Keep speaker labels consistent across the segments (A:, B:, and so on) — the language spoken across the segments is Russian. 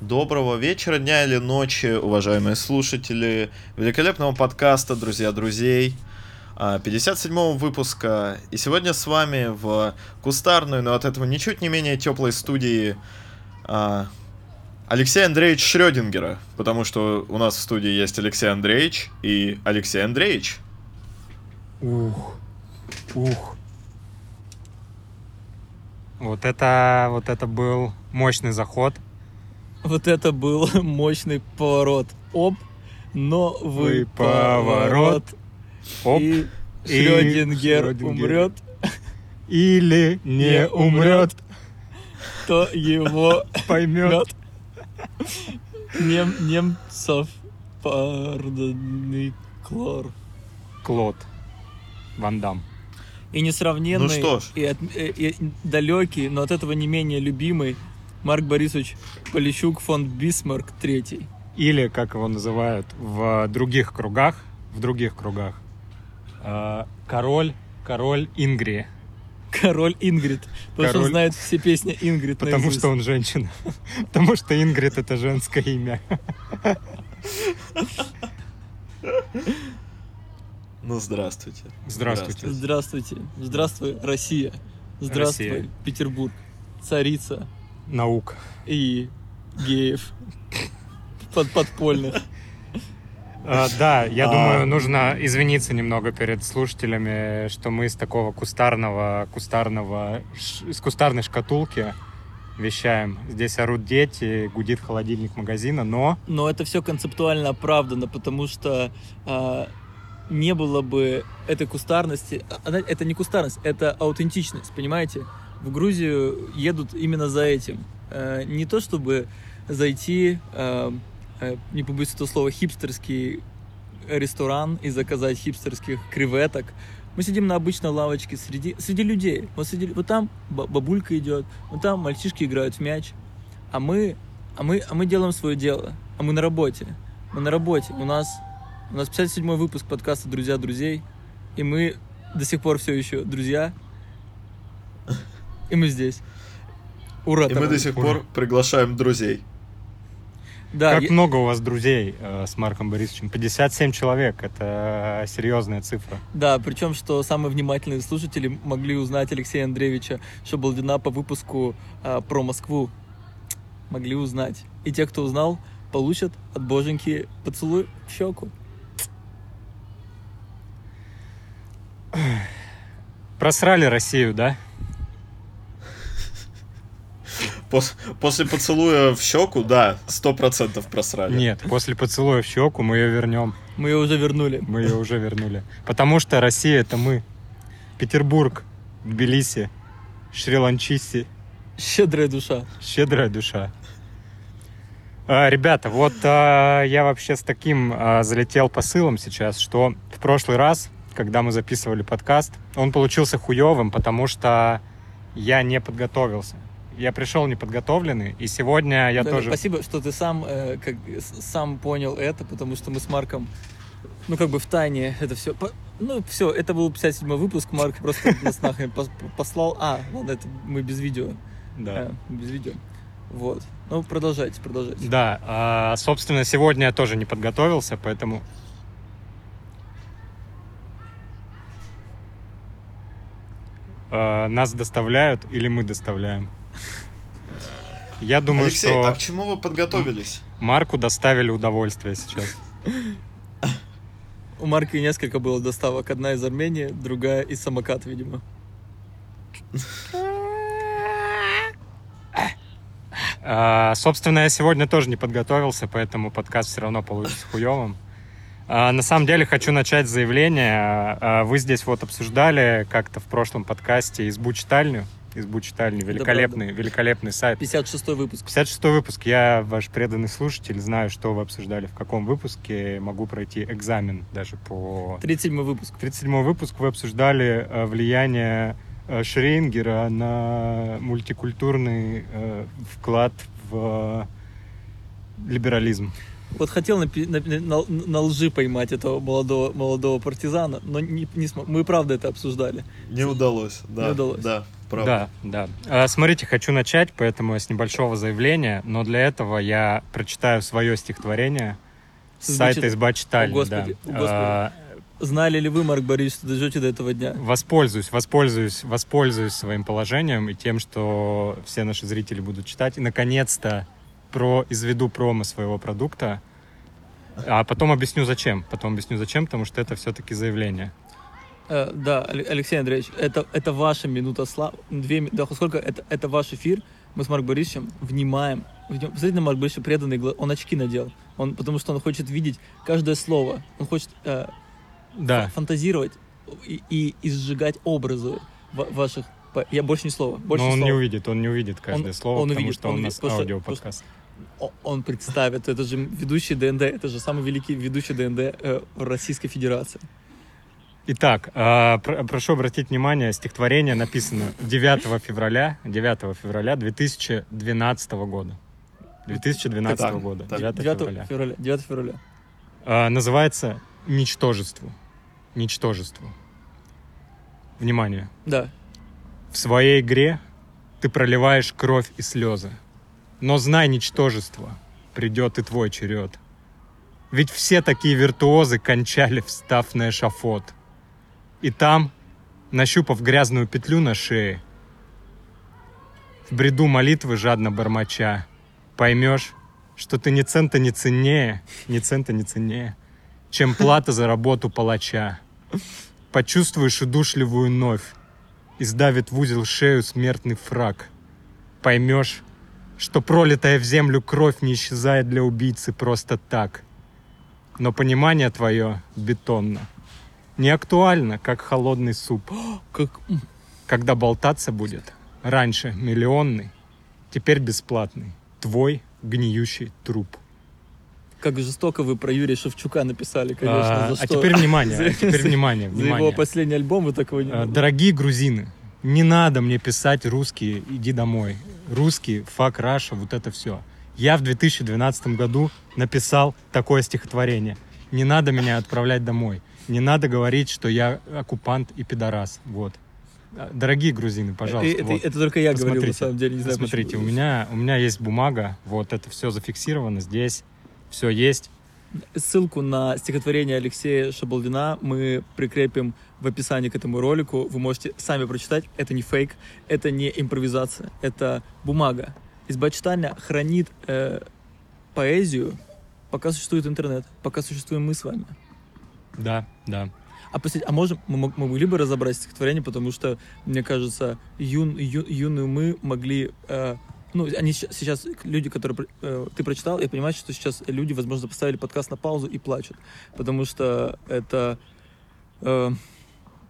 A: Доброго вечера, дня или ночи, уважаемые слушатели великолепного подкаста «Друзья друзей», 57-го выпуска. И сегодня с вами в кустарной, но от этого ничуть не менее теплой студии а, Алексей Андреевич Шрёдингера, потому что у нас в студии есть Алексей Андреевич и Алексей Андреевич.
B: Ух, ух. Вот это, вот это был мощный заход.
C: Вот это был мощный поворот. Оп, новый
B: Вы поворот. Оп.
C: И
B: И
C: Шрёдингер
B: Шрёдингер.
C: умрет,
B: Или не умрет,
C: то его
B: поймет.
C: мет. Нем, немцев парный клор.
B: Клод. Ван Дам.
C: И несравненный,
A: Ну что ж.
C: и, от- э, и далекий, но от этого не менее любимый Марк Борисович Полищук фон Бисмарк третий.
B: Или, как его называют в других кругах, в других кругах, э, король, король Ингрии.
C: Король Ингрид. Потому что
B: Король.
C: он знает все песни Ингрид
B: Потому
C: наизусть.
B: что он женщина. Потому что Ингрид это женское имя.
A: Ну, здравствуйте.
B: Здравствуйте.
C: Здравствуйте. Здравствуй, Россия. Здравствуй,
B: Россия.
C: Петербург. Царица
B: Наука.
C: и геев. Под подпольных.
B: А, да, я
A: А.
B: думаю, нужно извиниться немного перед слушателями, что мы из такого кустарного, кустарного, из кустарной шкатулки вещаем. Здесь орут дети, гудит холодильник магазина, но
C: Но это все концептуально оправдано, потому что а, не было бы этой кустарности. Это не кустарность, это аутентичность, понимаете? В Грузию едут именно за этим. Э, Не то чтобы зайти, э, э, не побоюсь этого слова, хипстерский ресторан и заказать хипстерских креветок. Мы сидим на обычной лавочке среди, среди людей. Вот, среди, вот там ба- бабулька идет, вот там мальчишки играют в мяч. А мы, а мы, а мы делаем свое дело. А мы на работе. Мы на работе. У нас, у нас 57 выпуск подкаста «Друзья друзей». И мы до сих пор все еще друзья. И мы здесь. Ура!
A: И мы до сих пор приглашаем друзей.
C: Да,
B: как
C: я-
B: много у вас друзей э, с Марком Борисовичем? 57 человек, это серьезная цифра.
C: Да, причем, что самые внимательные слушатели могли узнать Алексея Андреевича Шабалдина по выпуску а, про Москву. Могли узнать. И те, кто узнал, получат от боженьки поцелуй в щеку.
B: Просрали Россию, да?
A: Пос- после поцелуя в щеку, да, сто процентов просрали.
B: Нет, после поцелуя в щеку мы ее вернем.
C: Мы ее уже вернули.
B: Мы ее уже вернули. Потому что Россия это мы. Петербург, Тбилиси, Шри-Ланчиси,
C: Щедрая душа.
B: щедрая душа. А, Ребята, вот а, я вообще с таким а, залетел посылом сейчас, что в прошлый раз, когда мы записывали подкаст, он получился хуевым, потому что я не подготовился. Я пришел неподготовленный, и сегодня я
C: Да,
B: тоже...
C: Спасибо, что ты сам, э, как, сам понял это, потому что мы с Марком, ну, как бы в тайне это все... Ну, все, это был 57 выпуск, Марк просто нас пос- послал. А, ладно, это мы без видео.
B: Да.
C: Э, без видео. Вот. Ну, продолжайте, продолжайте.
B: Да, а, собственно, сегодня я тоже не подготовился, поэтому... А, Нас доставляют или мы доставляем? Я думаю,
A: Алексей,
B: что
A: а к чему вы подготовились?
B: Марку доставили удовольствие сейчас.
C: У Марка несколько было доставок. Одна из Армении, другая из самокат, видимо.
B: А, Собственно, я сегодня тоже не подготовился, поэтому подкаст все равно получится хуевым. А, На самом деле хочу начать с заявления. А, Вы здесь вот обсуждали как-то в прошлом подкасте избу читальню. Избу читальню. Великолепный, великолепный сайт.
C: 56 выпуск.
B: 56 выпуск. Я ваш преданный слушатель, знаю, что вы обсуждали, в каком выпуске. Могу пройти экзамен даже по...
C: 37 выпуск.
B: 37 выпуск вы обсуждали э, влияние э, Шрейнгера на мультикультурный э, вклад в либерализм.
C: Вот хотел на, на, на, на лжи поймать этого молодого, молодого партизана, но не, не смог. Мы правда это обсуждали.
A: Не удалось, да.
C: Не удалось.
A: Да, правда.
B: Да, да. А, смотрите, хочу начать, поэтому с небольшого заявления, но для этого я прочитаю свое стихотворение с сайта изба читали.
C: О, Господи,
B: да.
C: о, Господи.
B: А,
C: Знали ли вы, Марк Борисович, что дождете до этого дня?
B: воспользуюсь, воспользуюсь, воспользуюсь своим положением и тем, что все наши зрители будут читать. И, наконец-то, про, изведу промо своего продукта. А потом объясню, зачем. Потом объясню, зачем, потому что это все-таки заявление.
C: Э, да, Але- Алексей Андреевич, это, это ваша минута славы. Две, да, сколько? Это, это ваш эфир. Мы с Марк Борисовичем внимаем. Посмотрите на Марк Борисовича преданный глаз. Он очки надел. Он, потому что он хочет видеть каждое слово. Он хочет э,
B: Да.
C: фа- фантазировать и, и, и сжигать образы ва- ваших... Я больше ни слова. Больше
B: Но он не
C: слова.
B: увидит, он не увидит каждое
C: Он-
B: слово,
C: он
B: потому
C: увидит,
B: что
C: он
B: у нас
C: что-
B: аудиоподкаст.
C: О- Он представит. Это же ведущий ДНД. Это же самый великий ведущий ДНД э, Российской Федерации.
B: Итак, а, пр- прошу обратить внимание, стихотворение написано 9 февраля, 9 февраля 2012 года. 2012
A: Так,
B: года,
A: так.
B: 9
C: 9
B: февраля.
C: февраля. 9 февраля.
B: А, называется «Ничтожество». Ничтожество. Внимание.
C: Да.
B: В своей игре ты проливаешь кровь и слезы. Но знай, ничтожество, придет и твой черед. Ведь все такие виртуозы кончали, встав на эшафот. И там, нащупав грязную петлю на шее, в бреду молитвы жадно бормоча, поймешь, что ты ни цента не ценнее, ни цента не ценнее, чем плата за работу палача. Почувствуешь удушливую новь, и сдавит в узел шею смертный фраг. Поймешь, что пролитая в землю кровь не исчезает для убийцы просто так. Но понимание твое бетонно. Не актуально, как холодный суп,
C: Как...
B: когда болтаться будет. Раньше миллионный, теперь бесплатный. Твой гниющий труп.
C: Как жестоко вы про Юрия Шевчука написали, конечно.
B: а,
C: за
B: а
C: что?
B: теперь внимание, а теперь внимание,
C: За его
B: внимание.
C: последний альбом вы такого не...
B: А, Дорогие грузины, не надо мне писать русские, иди домой. Русский, фак, Раша, вот это все. Я в 2012 году написал такое стихотворение. Не надо меня отправлять домой. Не надо говорить, что я оккупант и пидорас. Вот. А, Дорогие грузины, пожалуйста,
C: это,
B: вот.
C: это только я говорил, на
B: Посмотрите.
C: самом деле, не знаю
B: Смотрите, у
C: почему.
B: меня, у меня есть бумага, вот это все зафиксировано здесь, все есть.
C: Ссылку на стихотворение Алексея Шабалдина мы прикрепим в описании к этому ролику. Вы можете сами прочитать. Это не фейк, это не импровизация, это бумага. Изба читальня хранит э, поэзию, пока существует интернет, пока существуем мы с вами.
B: Да, да.
C: А, посмотрите, а можем, мы, мы могли бы разобрать стихотворение, потому что, мне кажется, юн, ю- юные мы могли... э, ну, они сейчас, люди, которые э, ты прочитал, я понимаю, что сейчас люди, возможно, поставили подкаст на паузу и плачут, потому что это э,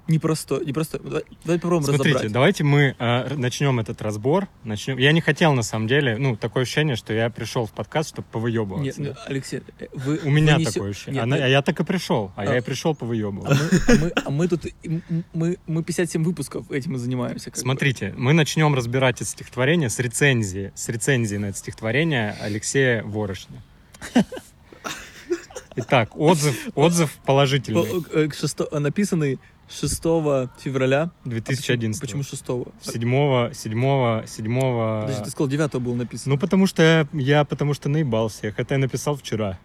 C: непросто, непросто. Давай, давай попробуем
B: Смотрите,
C: разобрать.
B: давайте мы э, начнем этот разбор. Начнем. Я не хотел, на самом деле, ну, такое ощущение, что я пришел в подкаст, чтобы
C: Нет,
B: повыебываться.
C: ну, Алексей, э, вы...
B: У меня
C: вы несе-
B: такое ощущение.
C: Нет,
B: А на-
C: нет.
B: а я так и пришел. А,
C: А.
B: я и пришел
C: А
B: повыебываться.
C: мы, а мы- а мы тут, мы, мы 57 выпусков этим и занимаемся. как бы.
B: Смотрите, мы начнем разбирать это стихотворение с рецензии, с рецензии на это стихотворение Алексея Ворошня. Итак, отзыв, отзыв положительный.
C: Э, написанный 6 февраля. А почему-
B: 2011.
C: Почему 6
B: Седьмого, седьмого, седьмого...
C: Подожди, ты сказал 9 был написан.
B: Ну, потому что я, я потому что наебал всех. Это я написал вчера.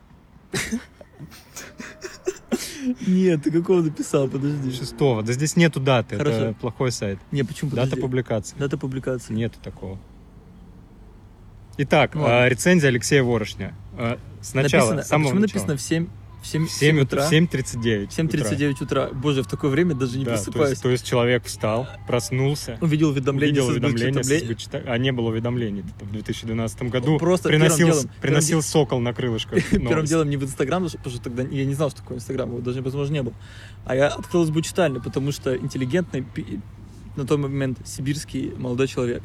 C: Нет, ты какого написал? Подожди.
B: Шестого. Да здесь нету даты. Это
C: Хорошо.
B: плохой сайт.
C: Не, почему?
B: Дата
C: Подожди.
B: публикации.
C: Дата публикации.
B: Нету такого. Итак,
C: ладно.
B: а, рецензия Алексея Ворошня. А, Сначала,
C: написано, а
B: самого
C: почему
B: начала.
C: написано в 7, в 7,
B: В 7 утра. 7.39.
C: В 7.39 утра. Боже, в такое время даже не
B: Да, то есть,
C: просыпаюсь.
B: то есть человек встал, проснулся,
C: Увидел уведомление,
B: увидел уведомление, с
C: читабле-
B: избы чита- а не было уведомлений в 2012 году.
C: Просто
B: приносил,
C: первым делом-
B: приносил сокол на крылышках.
C: Первым делом не в Инстаграм, потому что тогда я не знал, что такое Инстаграм, его даже, возможно, не было. А я открыл читальню, потому что интеллигентный, на тот момент сибирский молодой человек.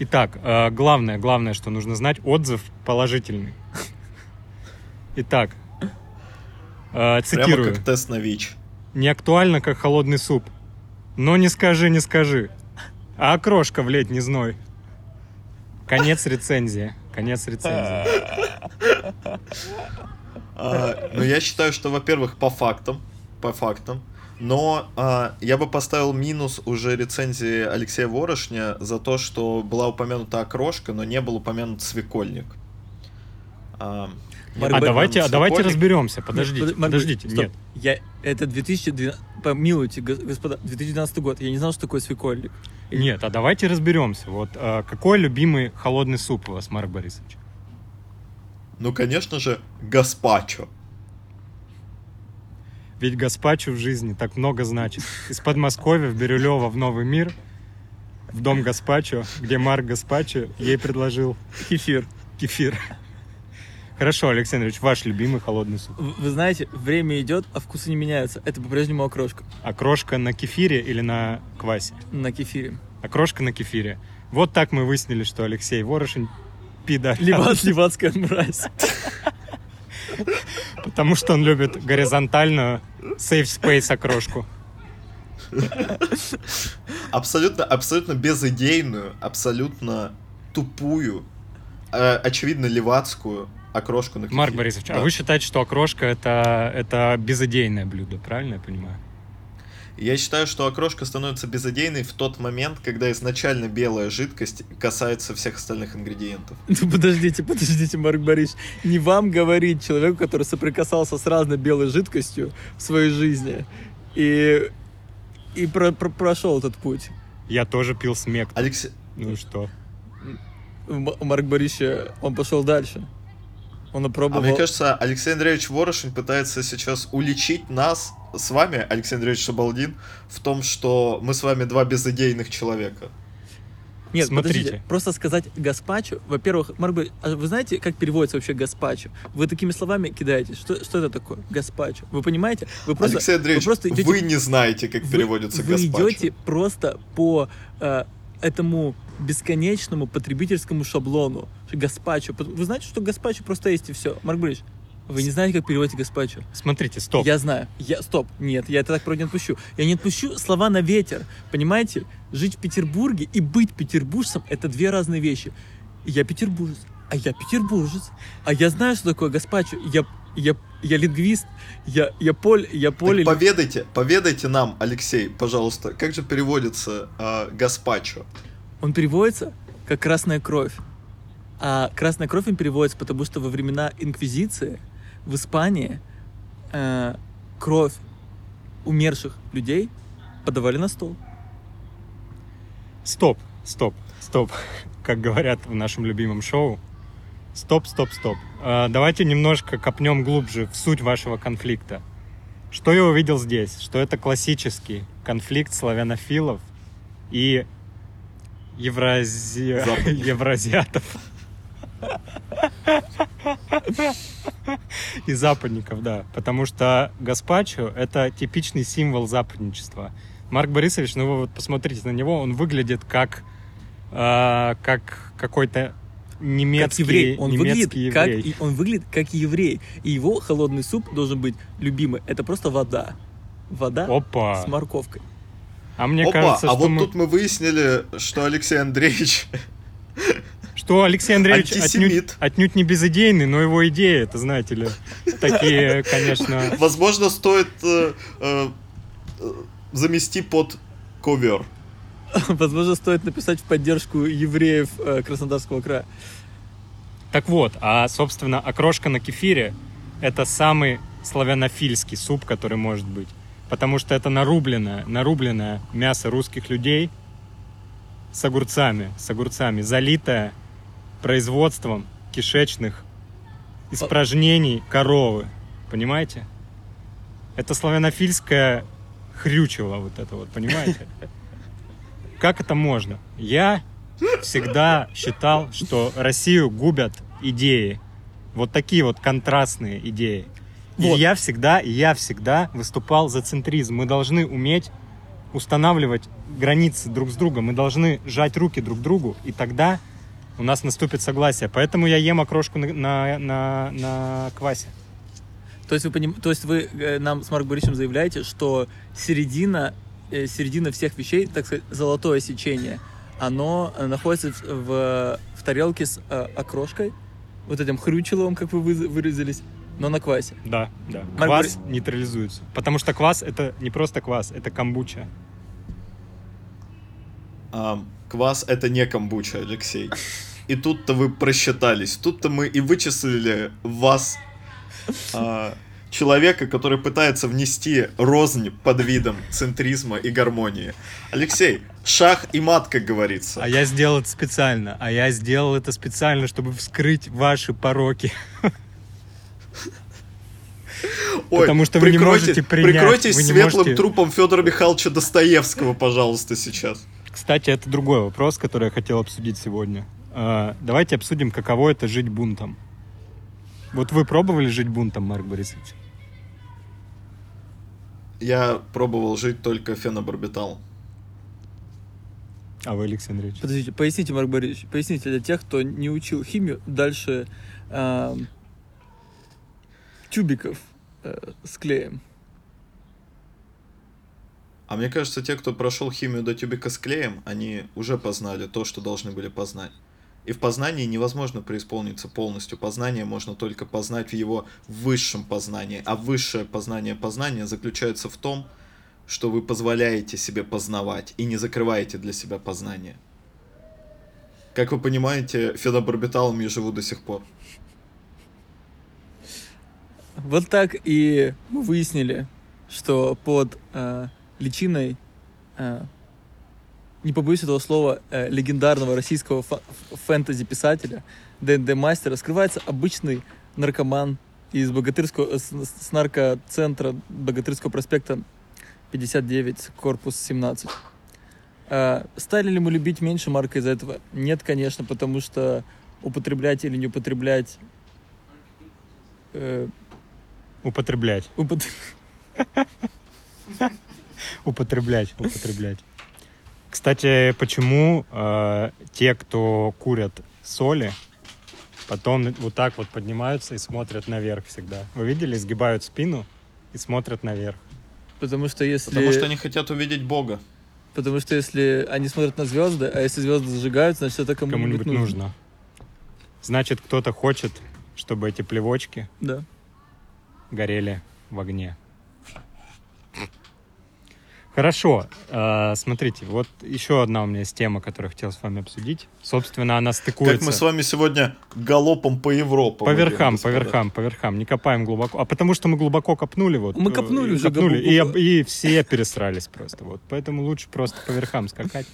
B: Итак, э, главное, главное, что нужно знать, отзыв положительный. Итак, э,
A: Прямо
B: цитирую.
A: как тест на ВИЧ.
B: Не актуально, как холодный суп. Но не скажи, не скажи. А окрошка в летний зной. Конец рецензии. Конец рецензии.
A: А, Ну, я считаю, что, во-первых, по фактам, по фактам, но а, я бы поставил минус уже рецензии Алексея Ворошня за то, что была упомянута окрошка, но не был упомянут свекольник. А, был
B: А давайте, а давайте разберемся.
C: Нет,
B: Подождите,
C: под- Марк,
B: подождите.
C: стоп.
B: Нет.
C: Я, это 2012... Помилуйте, гос- господа, 2012 год. Я не знал, что такое свекольник.
B: Нет, а давайте разберемся. Вот а, какой любимый холодный суп у вас, Марк Борисович?
A: Ну, конечно же, гаспачо.
B: Ведь гаспачо в жизни так много значит. Из Подмосковья в Бирюлево в Новый мир, в дом гаспачо, где Марк Гаспачо ей предложил
C: Кефир.
B: кефир. Хорошо, Алексей Андреевич, ваш любимый холодный суп.
C: Вы знаете, время идет, а вкусы не меняются. Это по-прежнему окрошка
B: Окрошка на кефире или на квасе?
C: на кефире.
B: Окрошка на кефире. Вот так мы выяснили, что Алексей Ворошин пидор.
C: Ливан, ливанская мразь.
B: Потому что он любит горизонтальную safe space окрошку.
A: Абсолютно, абсолютно безыдейную, абсолютно тупую, э, очевидно, левацкую окрошку на кефире.
B: Марк Борисович,
A: Да.
B: а вы считаете, что окрошка это, это безыдейное блюдо, правильно я понимаю?
A: Я считаю, что окрошка становится безыдейной в тот момент, когда изначально белая жидкость касается всех остальных ингредиентов.
C: Ну подождите, подождите, Марк Борисович. Не вам говорить человеку, который соприкасался с разной белой жидкостью в своей жизни и, и про- про- прошел этот путь.
B: Я тоже пил смек.
A: Алексей,
B: Ну что?
C: Марк Борисович, он пошел дальше. Он
A: а
C: опробовал...
A: мне кажется, Алексей Андреевич Ворошин пытается сейчас уличить нас с вами, Алексей Андреевич Шабалдин, в том, что мы с вами два безыдейных человека.
C: Нет,
B: Смотрите.
C: подождите. Просто сказать гаспачо, во-первых, Марк Борисович, а вы знаете, как переводится вообще гаспачо? Вы такими словами кидаетесь. Что, что это такое? Гаспачо. Вы понимаете? Вы просто,
A: Алексей Андреевич,
C: вы просто
A: вы,
C: идете-
A: не знаете, как
C: вы-
A: переводится
C: Вы
A: гаспачо.
C: идете просто по э, этому бесконечному потребительскому шаблону. Гаспачо. Вы знаете, что гаспачо просто есть и все. Марк Борисович, вы не знаете, как переводить гаспачо?
B: Смотрите, стоп.
C: Я знаю. Я, стоп. Нет, я это так просто не отпущу. Я не отпущу слова на ветер. Понимаете? Жить в Петербурге и быть петербуржцем — это две разные вещи. Я петербуржец, а я петербуржец. А я знаю, что такое гаспачо. Я, я, я лингвист. Я, я поль, я
A: Так
C: поле...
A: поведайте, поведайте нам, Алексей, пожалуйста, как же переводится э, гаспачо?
C: Он переводится как «красная кровь». А «красная кровь» им переводится, потому что во времена Инквизиции в Испании э, кровь умерших людей подавали на стол.
B: Стоп, стоп, стоп. Как говорят в нашем любимом шоу. Стоп, стоп, стоп. А, давайте немножко копнем глубже в суть вашего конфликта. Что я увидел здесь? Что это классический конфликт славянофилов и еврази... Евразиатов. И западников, да. Потому что гаспачо — это типичный символ западничества. Марк Борисович, ну вы вот посмотрите на него, он выглядит как, а, как какой-то немецкий,
C: как еврей. Он
B: немецкий
C: выглядит как,
B: еврей.
C: и- он выглядит как еврей. И его холодный суп должен быть любимый. Это просто вода. Вода
B: Опа!
C: с морковкой.
B: А мне
A: Опа,
B: кажется,
A: а
B: что,
A: вот
B: мы-
A: тут мы выяснили, что Алексей Андреевич
B: что Алексей Андреевич отнюдь, отнюдь не безыдейный, но его идеи, это знаете ли, такие, конечно...
A: Возможно, стоит э, э, замести под ковер.
C: Возможно, стоит написать в поддержку евреев э, Краснодарского края.
B: Так вот, а, собственно, окрошка на кефире — это самый славянофильский суп, который может быть. Потому что это нарубленное, нарубленное мясо русских людей с огурцами, с огурцами, залитое производством кишечных испражнений коровы. Понимаете? Это славянофильское хрючево вот это вот, понимаете? Как это можно? Я всегда считал, что Россию губят идеи. Вот такие вот контрастные идеи. И
C: Вот.
B: я всегда, и я всегда выступал за центризм. Мы должны уметь устанавливать границы друг с другом. Мы должны жать руки друг другу, и тогда у нас наступит согласие. Поэтому я ем окрошку на, на, на, на квасе.
C: То есть вы, поним... То есть вы э, нам с Марк Борисовичем заявляете, что середина, э, середина всех вещей, так сказать, золотое сечение, оно э, находится в, в, тарелке с окрошкой, вот этим хрючеловым, как вы- выразились, но на квасе.
B: Да, да.
C: Марк
B: Квас нейтрализуется. Потому что квас это не просто квас, это камбуча.
A: А, квас это не камбуча, Алексей. И тут-то вы просчитались. Тут-то мы и вычислили вас, а, человека, который пытается внести рознь под видом центризма и гармонии. Алексей, шах и мат, как говорится.
B: А я сделал это специально. А я сделал это специально, чтобы вскрыть ваши пороки.
A: Ой,
B: потому что вы не
A: прикройте-
B: можете принять,
A: Прикройтесь
B: не
A: светлым
B: можете-
A: трупом Федора Михайловича Достоевского, пожалуйста, сейчас.
B: Кстати, это другой вопрос, который я хотел обсудить сегодня. А, Давайте обсудим, каково это жить бунтом. Вот вы пробовали жить бунтом, Марк Борисович?
A: Я пробовал жить только фенобарбиталом.
B: А вы, Алексей Андреевич?
C: Подождите, поясните, Марк Борисович, поясните для тех, кто не учил химию, дальше эм, тюбиков э, с клеем.
A: А мне кажется, те, кто прошел химию до тюбика с клеем, они уже познали то, что должны были познать. И в познании невозможно преисполниться полностью. Познание можно только познать в его высшем познании. А высшее познание познания заключается в том, что вы позволяете себе познавать и не закрываете для себя познание. Как вы понимаете, фенобарбиталом я живу до сих пор.
C: Вот так и мы выяснили, что под э, личиной, э, не побоюсь этого слова, э, легендарного российского фэнтези-писателя ДНД мастера скрывается обычный наркоман из богатырского, с, с наркоцентра Богатырского проспекта 59, корпус 17. Э, стали ли мы любить меньше Марка из-за этого? Нет, конечно, потому что употреблять или не употреблять э,
B: Употреблять.
C: упот-
B: Употреблять, употреблять. Кстати, почему э, те, кто курят соли, потом вот так вот поднимаются и смотрят наверх всегда? Вы видели, сгибают спину и смотрят наверх.
C: Потому что если...
A: Потому что они хотят увидеть Бога.
C: Потому что если они смотрят на звезды, а если звезды зажигаются, значит это кому-нибудь,
B: Кому-нибудь нужно. Значит, кто-то хочет, чтобы эти плевочки
C: Да.
B: Горели в огне. Хорошо, э, смотрите, вот еще одна у меня есть тема, которую хотел с вами обсудить. Собственно, она стыкуется.
A: Как мы с вами сегодня галопом по Европам.
B: По верхам, по верхам, по верхам, не копаем глубоко. А потому что мы глубоко копнули, вот.
C: Мы
B: э,
C: копнули уже
B: копнули, и, и все пересрались просто, вот. Поэтому лучше просто по верхам скакать.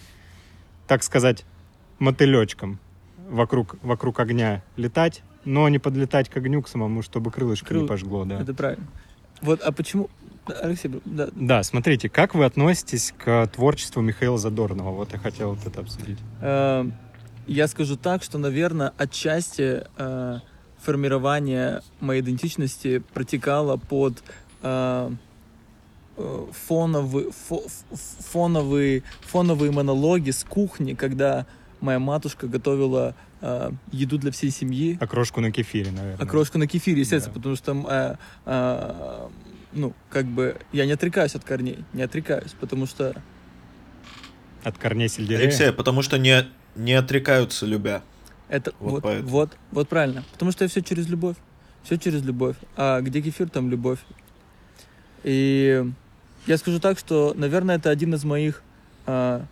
B: Так сказать, мотылечком вокруг, вокруг огня летать, но не подлетать к огню к самому, чтобы крылышко не
C: Крыл-
B: пожгло, да.
C: Это правильно. Вот, а почему... Алексей, да,
B: Да, смотрите, как вы относитесь к творчеству Михаила Задорнова? Вот я хотел вот это обсудить.
C: э, я скажу так, что, наверное, отчасти э, формирование моей идентичности протекало под э, фоновый, фо- фоновые, фоновые монологи с кухни, когда моя матушка готовила э, еду для всей семьи.
B: Окрошку на кефире, наверное.
C: Окрошку на кефире, естественно,
B: Да.
C: потому что, э, э, ну, как бы, я не отрекаюсь от корней, не отрекаюсь, потому что,
B: От корней сельдерея.
A: Алексей, потому что не, не отрекаются любя.
C: это,
A: Вот
C: вот,
A: поэтому.
C: вот, вот, правильно, потому что все через любовь, все через любовь, а где кефир, там любовь. И я скажу так, что, наверное, это один из моих а,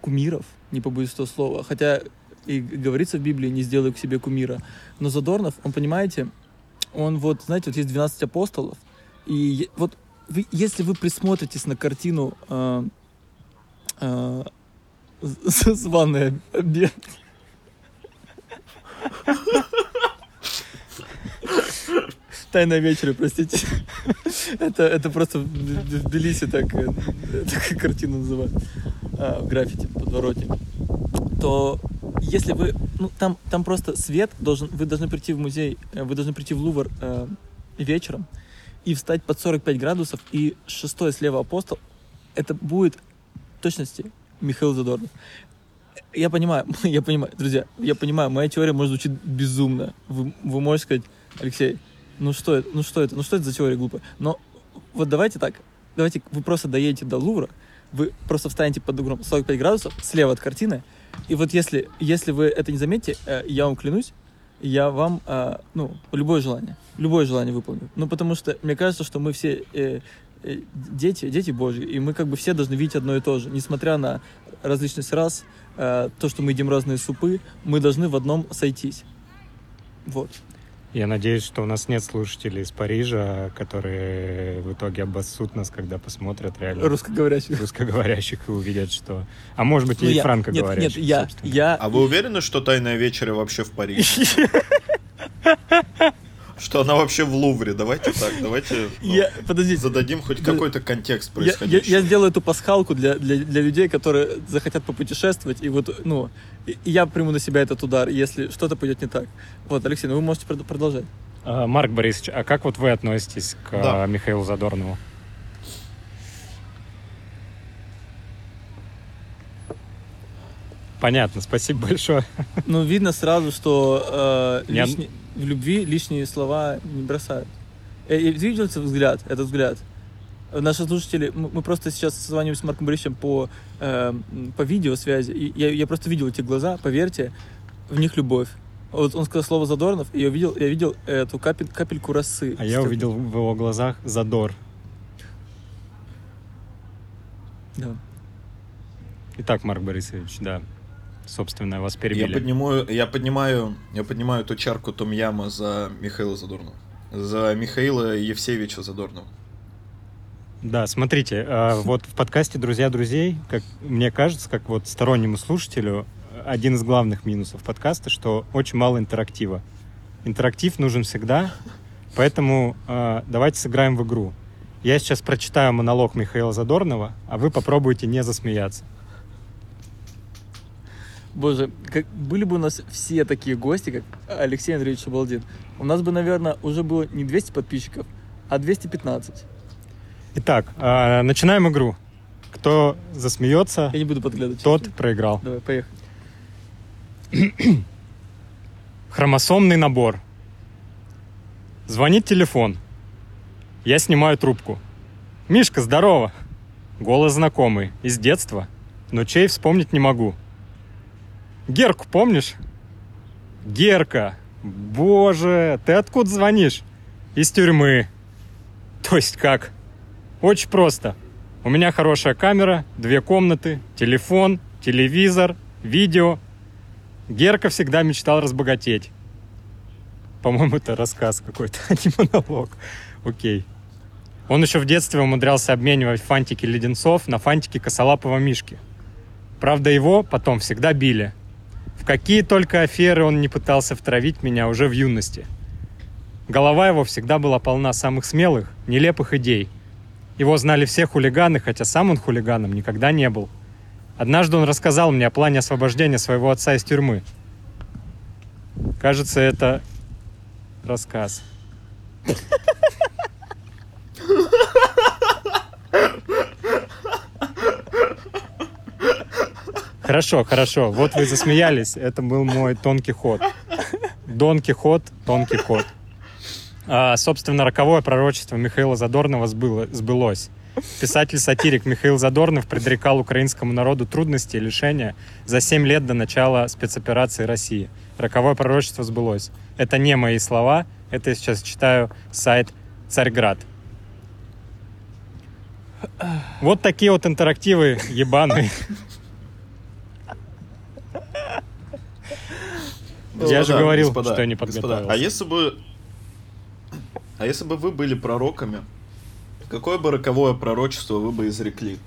C: кумиров, не побоюсь этого слова, хотя и говорится в Библии, не сделай к себе кумира, но Задорнов, он, понимаете, он вот, знаете, вот есть 12 апостолов, и вот вы- если вы присмотритесь на картину с- с ванной обед, Тайна вечера, простите. это, это просто в, Тбилиси так, э, такая картина называют. А, в граффити, подвороте. То если вы... Ну, там, там просто свет должен... Вы должны прийти в музей, э, вы должны прийти в Лувр э, вечером и встать под 45 градусов, и шестой слева апостол, это будет точности Михаил Задорнов. Я понимаю, я понимаю, друзья, я понимаю, моя теория может звучить безумно. Вы, вы можете сказать, Алексей, ну что это, ну что это, ну что это за теория глупая? Но вот давайте так, давайте вы просто доедете до Лувра, вы просто встанете под углом 45 градусов слева от картины, И вот если, если вы это не заметите, э, я вам клянусь, я вам, э, ну, любое желание, любое желание выполню. Ну, потому что мне кажется, что мы все э, дети, дети Божьи, и мы как бы все должны видеть одно и то же. Несмотря на различность рас, то, что мы едим разные супы, мы должны в одном сойтись. Вот.
B: Я надеюсь, что у нас нет слушателей из Парижа, которые в итоге обоссут нас, когда посмотрят реально
C: Русскоговорящих.
B: русскоговорящих и увидят, что... А может быть,
C: Ну,
B: и
C: я-
B: франкоговорящих,
C: Нет, нет, я,
B: собственно.
C: я,
A: А вы уверены, что тайная вечеря вообще в Париже? Что она вообще в Лувре? Давайте так, давайте ну,
C: я, подождите,
A: зададим хоть
C: Да.
A: какой-то контекст
C: Я, я,
A: происходящего.
C: я сделаю эту пасхалку для, для, для людей, которые захотят попутешествовать, и вот, ну, и, и я приму на себя этот удар, если что-то пойдет не так. Вот, Алексей, ну вы можете прод- продолжать.
B: А, Марк Борисович, а как вот вы относитесь к
A: Да.
B: а, Михаилу Задорнову? Понятно, спасибо большое.
C: Ну, видно сразу, что э,
B: Я-
C: лишни- в любви лишние слова не бросают. Э, и видел этот взгляд, этот взгляд? Наши слушатели, мы просто сейчас созваниваемся с Марком Борисовичем по, э, по видеосвязи, и я, я просто видел эти глаза, поверьте, в них любовь. Вот он сказал слово Задорнов, и я видел, я видел эту капель, капельку росы.
B: А я увидел в его глазах задор.
C: Да.
B: Итак, Марк Борисович, да, собственно, вас
A: Я
B: перебили.
A: поднимаю, я поднимаю, я поднимаю эту чарку Томьяма за Михаила Задорнова. За Михаила Евсеевича Задорнова.
B: Да, смотрите, э, вот в подкасте «Друзья друзей», как мне кажется, как вот стороннему слушателю, один из главных минусов подкаста, что очень мало интерактива. Интерактив нужен всегда, поэтому э, давайте сыграем в игру. Я сейчас прочитаю монолог Михаила Задорнова, а вы попробуйте не засмеяться.
C: Боже, как были бы у нас все такие гости, как Алексей Андреевич Шабалдин, у нас бы, наверное, уже было не 200 подписчиков, а 215.
B: Итак, э, начинаем игру. Кто засмеется,
C: Я не буду подглядывать.
B: тот проиграл.
C: Давай, поехали.
B: Хромосомный набор. Звонит телефон. Я снимаю трубку. Мишка, здорово. Голос знакомый, из детства, но чей вспомнить не могу. Герку помнишь? Герка. Боже, ты откуда звонишь? Из тюрьмы. То есть как? Очень просто. У меня хорошая камера, две комнаты, телефон, телевизор, видео. Герка всегда мечтал разбогатеть. По-моему, это рассказ какой-то, а не монолог. Окей. Он еще в детстве умудрялся обменивать фантики леденцов на фантики косолапого мишки. Правда, его потом всегда били. В какие только аферы он не пытался втравить меня уже в юности. Голова его всегда была полна самых смелых, нелепых идей. Его знали все хулиганы, хотя сам он хулиганом никогда не был. Однажды он рассказал мне о плане освобождения своего отца из тюрьмы. Кажется, это рассказ. Хорошо, хорошо. Вот вы засмеялись. Это был мой тонкий ход. Дон Кихот, тонкий ход. А, собственно, роковое пророчество Михаила Задорнова сбыло- сбылось. Писатель-сатирик Михаил Задорнов предрекал украинскому народу трудности и лишения за 7 лет до начала спецоперации России. Роковое пророчество сбылось. Это не мои слова, это я сейчас читаю сайт Царьград. Вот такие вот интерактивы ебаные. Я же говорил, что я не подготовился.
A: А если бы... А если бы вы были пророками, какое бы роковое пророчество вы бы изрекли?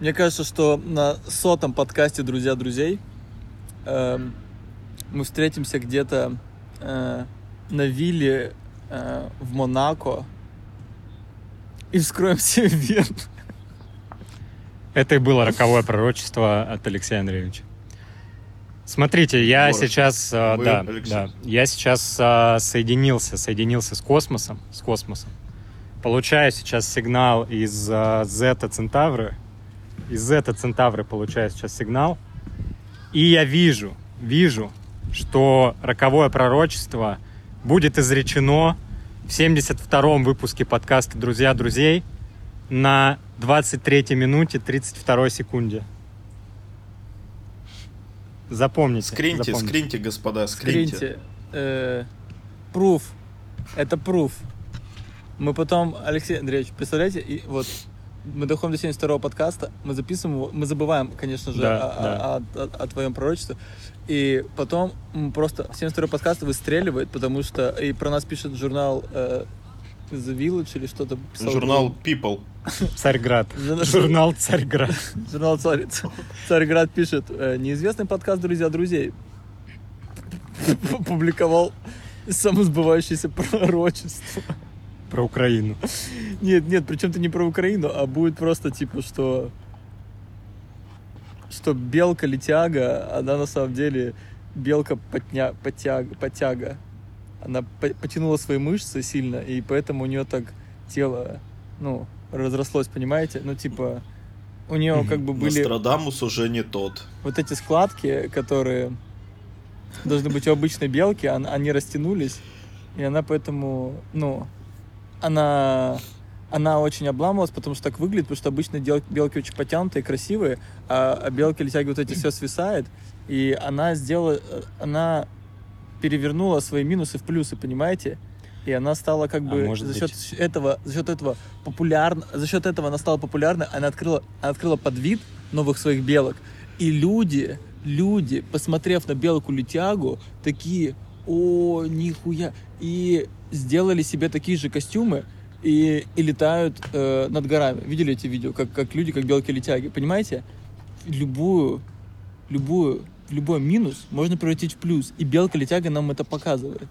C: Мне кажется, что на сотом подкасте «Друзья друзей» эм, мы встретимся где-то э, на вилле э, в Монако и вскроем себе вен.
B: Это и было роковое пророчество от Алексея Андреевича. Смотрите, я
A: Ворон,
B: сейчас, а,
A: вы,
B: да,
A: Алексей.
B: да, я сейчас а, соединился, соединился с космосом, с космосом. Получаю сейчас сигнал из а, Зета Центавры, из Зета Центавры получаю сейчас сигнал, и я вижу, вижу, что роковое пророчество будет изречено в 72-м выпуске подкаста «Друзья друзей», на 23 минуте 32 секунде. Запомните.
A: Скриньте,
B: запомните.
A: скриньте, господа, скриньте.
C: Скриньте. Э, Пруф. Это пруф. Мы потом, Алексей Андреевич, представляете, и вот мы доходим до 72-го подкаста, мы записываем его, мы забываем, конечно же,
B: Да,
C: о,
B: да.
C: о- о- о твоем пророчестве, и потом просто 72-й подкаст выстреливает, потому что и про нас пишет журнал э, The Village или что-то. писал.
A: Журнал People.
B: Царьград.
C: Журнал-
B: Царьград.
C: Журнал Царь, Царьград пишет, э, неизвестный подкаст «Друзья друзей» публиковал самосбывающееся пророчество.
B: Про Украину.
C: Нет, нет, причем-то не про Украину, а будет просто типа, что что белка летяга, она на самом деле белка потня, потяга, потяга. Она по- потянула свои мышцы сильно, и поэтому у нее так тело, ну, разрослось, понимаете? Ну, типа, у нее как бы были
A: Нострадамус уже не тот.
C: вот эти складки, которые должны быть у обычной белки, он- они растянулись, и она поэтому, ну, она, она очень обламывалась, потому что так выглядит, потому что обычно белки очень потянутые, красивые, а, а белки летяги вот эти все свисает, и она сделала, э, она перевернула свои минусы в плюсы, понимаете? И она стала как
B: А
C: бы
B: может
C: за
B: быть-
C: счет этого, за счет этого популярна, за счет этого она стала популярной, она открыла, она открыла подвид новых своих белок. И люди, люди, посмотрев на белку-летягу, такие, о, нихуя, и сделали себе такие же костюмы и, и летают э, над горами. Видели эти видео, как, как люди, как белки-летяги, понимаете? Любую, любую, любой минус можно превратить в плюс, и белка-летяга нам это показывает.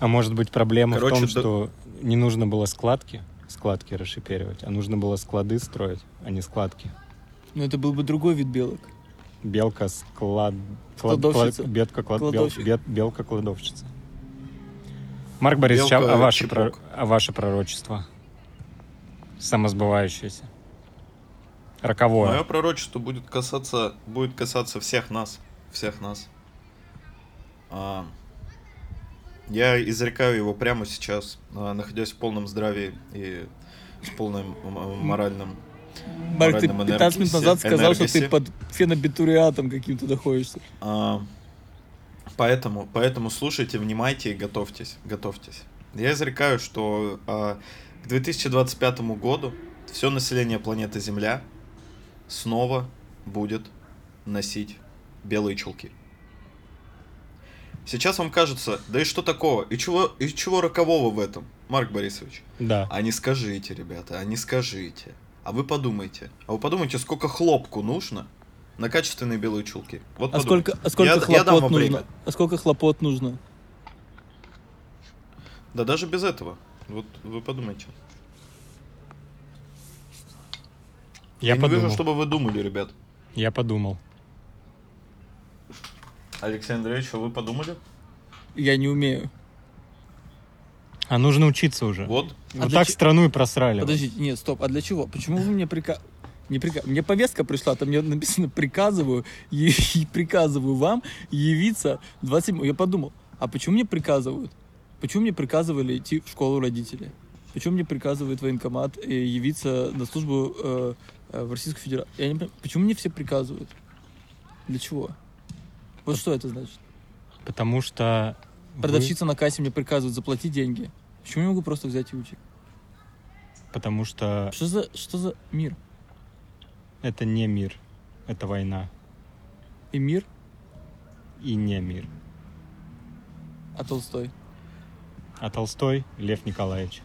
B: А может быть проблема
A: Короче,
B: в том,
A: да-
B: что не нужно было складки, складки расшиперивать, а нужно было склады строить, а не складки.
C: Но это был бы другой вид белок.
B: Белка склад... клад-
C: Кладовщица.
B: клад- Бетка клад... бел-
C: Кладовщик.
B: бет- Белка кладовщица. Марк Борисович, а-
A: Белка
B: а, ваше, про- а ваше пророчество? Самосбывающееся. Роковое.
A: Мое пророчество будет касаться, будет касаться всех нас. Всех нас. А, я изрекаю его прямо сейчас, а, находясь в полном здравии и с полным моральным.
C: Марк, ты
A: Моральном
C: 15 минут
A: энергисе-
C: назад сказал, что ты
A: энергисе.
C: под фенобитуриатом каким-то находишься.
A: А, поэтому, поэтому слушайте, внимайте и готовьтесь, готовьтесь. Я изрекаю, что а, к 2025 году все население планеты Земля снова будет носить белые чулки. Сейчас вам кажется, да и что такого? И чего, и чего рокового в этом, Марк Борисович?
B: Да.
A: А не скажите, ребята, а не скажите. А вы подумайте. А вы подумайте, сколько хлопку нужно на качественные белые чулки. Вот
C: А
A: подумайте.
C: сколько, а сколько
A: Я- я дам
C: хлопот
A: вам
C: нужно?
A: время.
C: А сколько хлопот нужно?
A: Да даже без этого. Вот вы подумайте.
B: Я,
A: не
B: подумал.
A: вижу, чтобы вы думали, ребят.
B: Я подумал.
A: Алексей Андреевич, а вы подумали?
C: Я не умею.
B: А нужно учиться уже.
A: Вот.
C: А
B: Вот
C: для
B: так
C: че-
B: страну и просрали.
C: Подождите, нет, стоп, а для чего? Почему вы мне прика... Не прика... Мне повестка пришла, там мне написано приказываю, и, и приказываю вам явиться 27 Я подумал, а почему мне приказывают? Почему мне приказывали идти в школу родители? Почему мне приказывает военкомат э, явиться на службу э, э, в Российскую Федерацию? Я не понимаю, почему мне все приказывают? Для чего? Вот что это значит?
B: Потому что... вы-
C: Продавщица на кассе мне приказывает заплатить деньги. Почему я могу просто взять и уйти?
B: Потому что
C: Что за, что за мир?
B: это не мир. Это война.
C: И мир,
B: И не мир.
C: а Толстой.
B: А Толстой Лев Николаевич.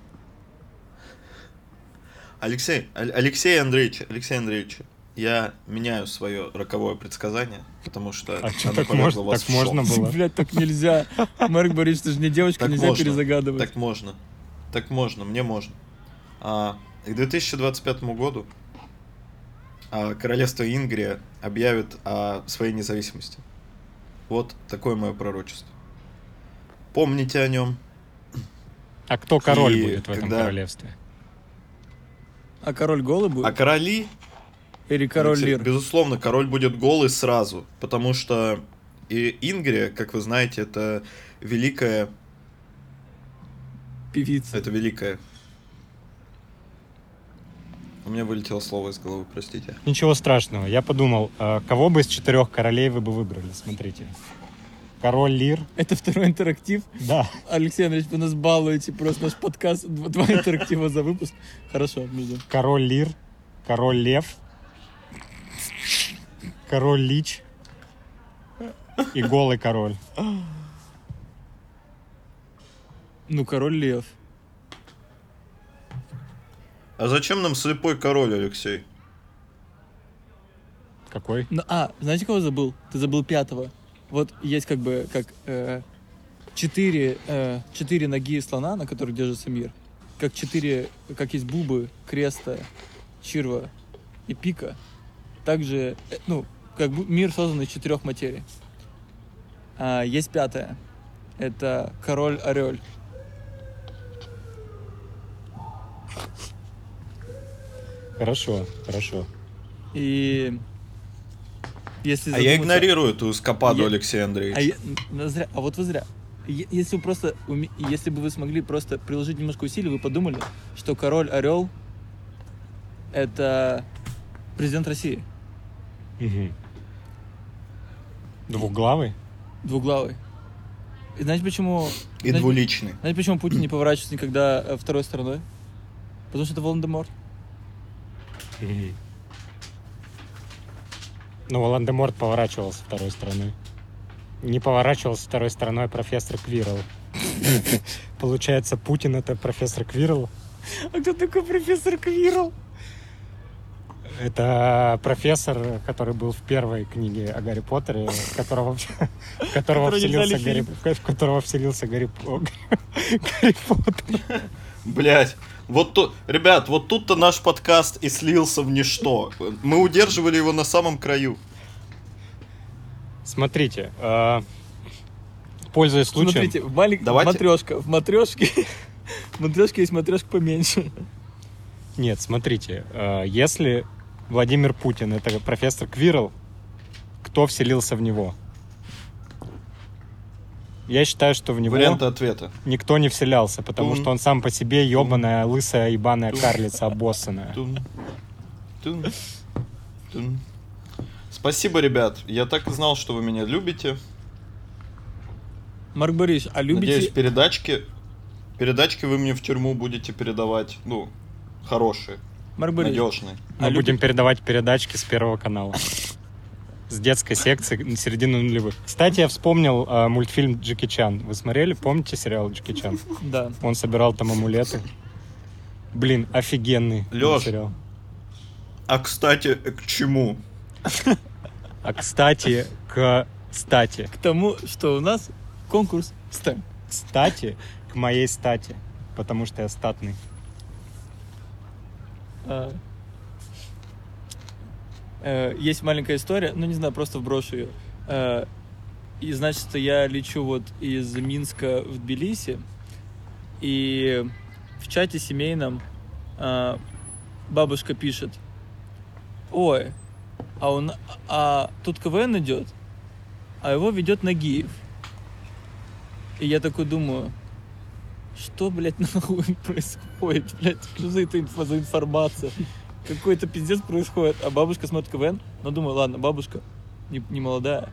A: Алексей, Ал- Алексей Андреевич, Алексей Андреевич, я меняю свое роковое предсказание, потому что
B: А
A: оно
B: так можно-
A: вас
B: так можно было?
C: Блять, так нельзя. Марк Борисович, ты же не девочка,
A: Так
C: нельзя
A: можно.
C: перезагадывать.
A: Так можно. Так можно, мне можно. А, к 2025 году а, королевство Ингрия объявит о своей независимости. Вот такое мое пророчество. Помните о нем.
B: А кто король
A: И
B: будет в этом
A: когда-
B: королевстве?
C: А король голый будет?
A: А короли,
C: Или король Лир?
A: безусловно, король будет голый сразу, потому что и Ингрия, как вы знаете, это великая,
C: Певица.
A: это великая, У меня вылетело слово из головы, простите.
B: Ничего страшного. Я подумал, а кого бы из четырех королей вы бы выбрали? Смотрите. Король Лир.
C: Это второй интерактив.
B: Да.
C: Алексей Андреевич, вы нас балуете, просто наш подкаст, два два интерактива за выпуск. Хорошо, ждем.
B: Король Лир. Король Лев. Король Лич. И голый король.
C: Ну, король лев.
A: А зачем нам слепой король, Алексей?
B: Какой?
C: Ну, а, знаете, кого забыл? Ты забыл пятого. Вот есть как бы, как э, четыре, э, четыре ноги слона, на которых держится мир. Как четыре, как есть бубы, креста, чирва и пика. Также, э, ну, как бу- мир создан из четырех материй. А, есть пятое. Это король орель.
B: Хорошо, хорошо.
C: И если
A: А я игнорирую эту эскападу
C: Я-
A: Алексея
C: А,
A: Андреевича.
C: я- ну, зря, а вот вы зря. Если вы просто, уме- если бы вы смогли просто приложить немножко усилий, вы подумали, что король орел это президент России,
B: Мгм. Двухглавый?
C: двуглавый. И знаете почему?
A: И
C: знаете,
A: двуличный.
C: знаете почему Путин не поворачивается никогда э, второй стороной? Потому что это Волан-де-Морт.
B: Мгм. Ну, Волан-де-Морт поворачивался второй стороной. Не поворачивался второй стороной профессор Квирл. Получается, Путин это профессор Квирл.
C: А кто такой профессор Квирл?
B: Это профессор, который был в первой книге о Гарри Поттере, в которого, в которого вселился Гарри, в которого вселился Гарри, По- Гарри Поттер.
A: Блять, вот тут, ребят, вот тут-то наш подкаст и слился в ничто. Мы удерживали его на самом краю.
B: Смотрите, э, пользуясь случаем,
C: Смотрите, в маленькой
A: Давайте.
C: матрешка. В матрешке, в матрешке есть матрешка поменьше.
B: Нет, смотрите, э, если Владимир Путин это профессор Квирл, кто вселился в него? Я считаю, что в него
A: Варианты ответа.
B: никто не вселялся, потому
A: Тун.
B: что он сам по себе ебаная, лысая, ебаная
A: Тун.
B: карлица обоссанная.
A: Тун, тун, тун. Спасибо, ребят. Я так и знал, что вы меня любите.
C: Марк Борисович, а любите...
A: Надеюсь, передачки, передачки вы мне в тюрьму будете передавать, ну, хорошие,
C: Марк Борисович,
A: надежные.
B: Мы
C: А
B: будем
C: любит-
B: передавать передачки с Первого канала. С детской секции на середину нулевых. Кстати, я вспомнил э, мультфильм Джеки Чан. Вы смотрели? Помните сериал Джеки Чан?
C: да.
B: Он собирал там амулеты. Блин, офигенный
A: Лёш.
B: сериал.
A: А кстати, к чему?
B: А кстати, к стати.
C: К тому, что у нас конкурс STEM.
B: Кстати, к моей стати. Потому что я статный.
C: А, э, Есть маленькая история, ну не знаю, просто вброшу ее. Э, И значит, я лечу вот из Минска в Тбилиси, и в чате семейном а, бабушка пишет, ой, а, он, а тут КВН идет, а его ведет Нагиев. И я такой думаю, что, блядь, нахуй происходит, блядь, что за это инфо- за информация? Какой-то пиздец происходит. А бабушка смотрит КВН, но думаю, ладно, бабушка не, не молодая,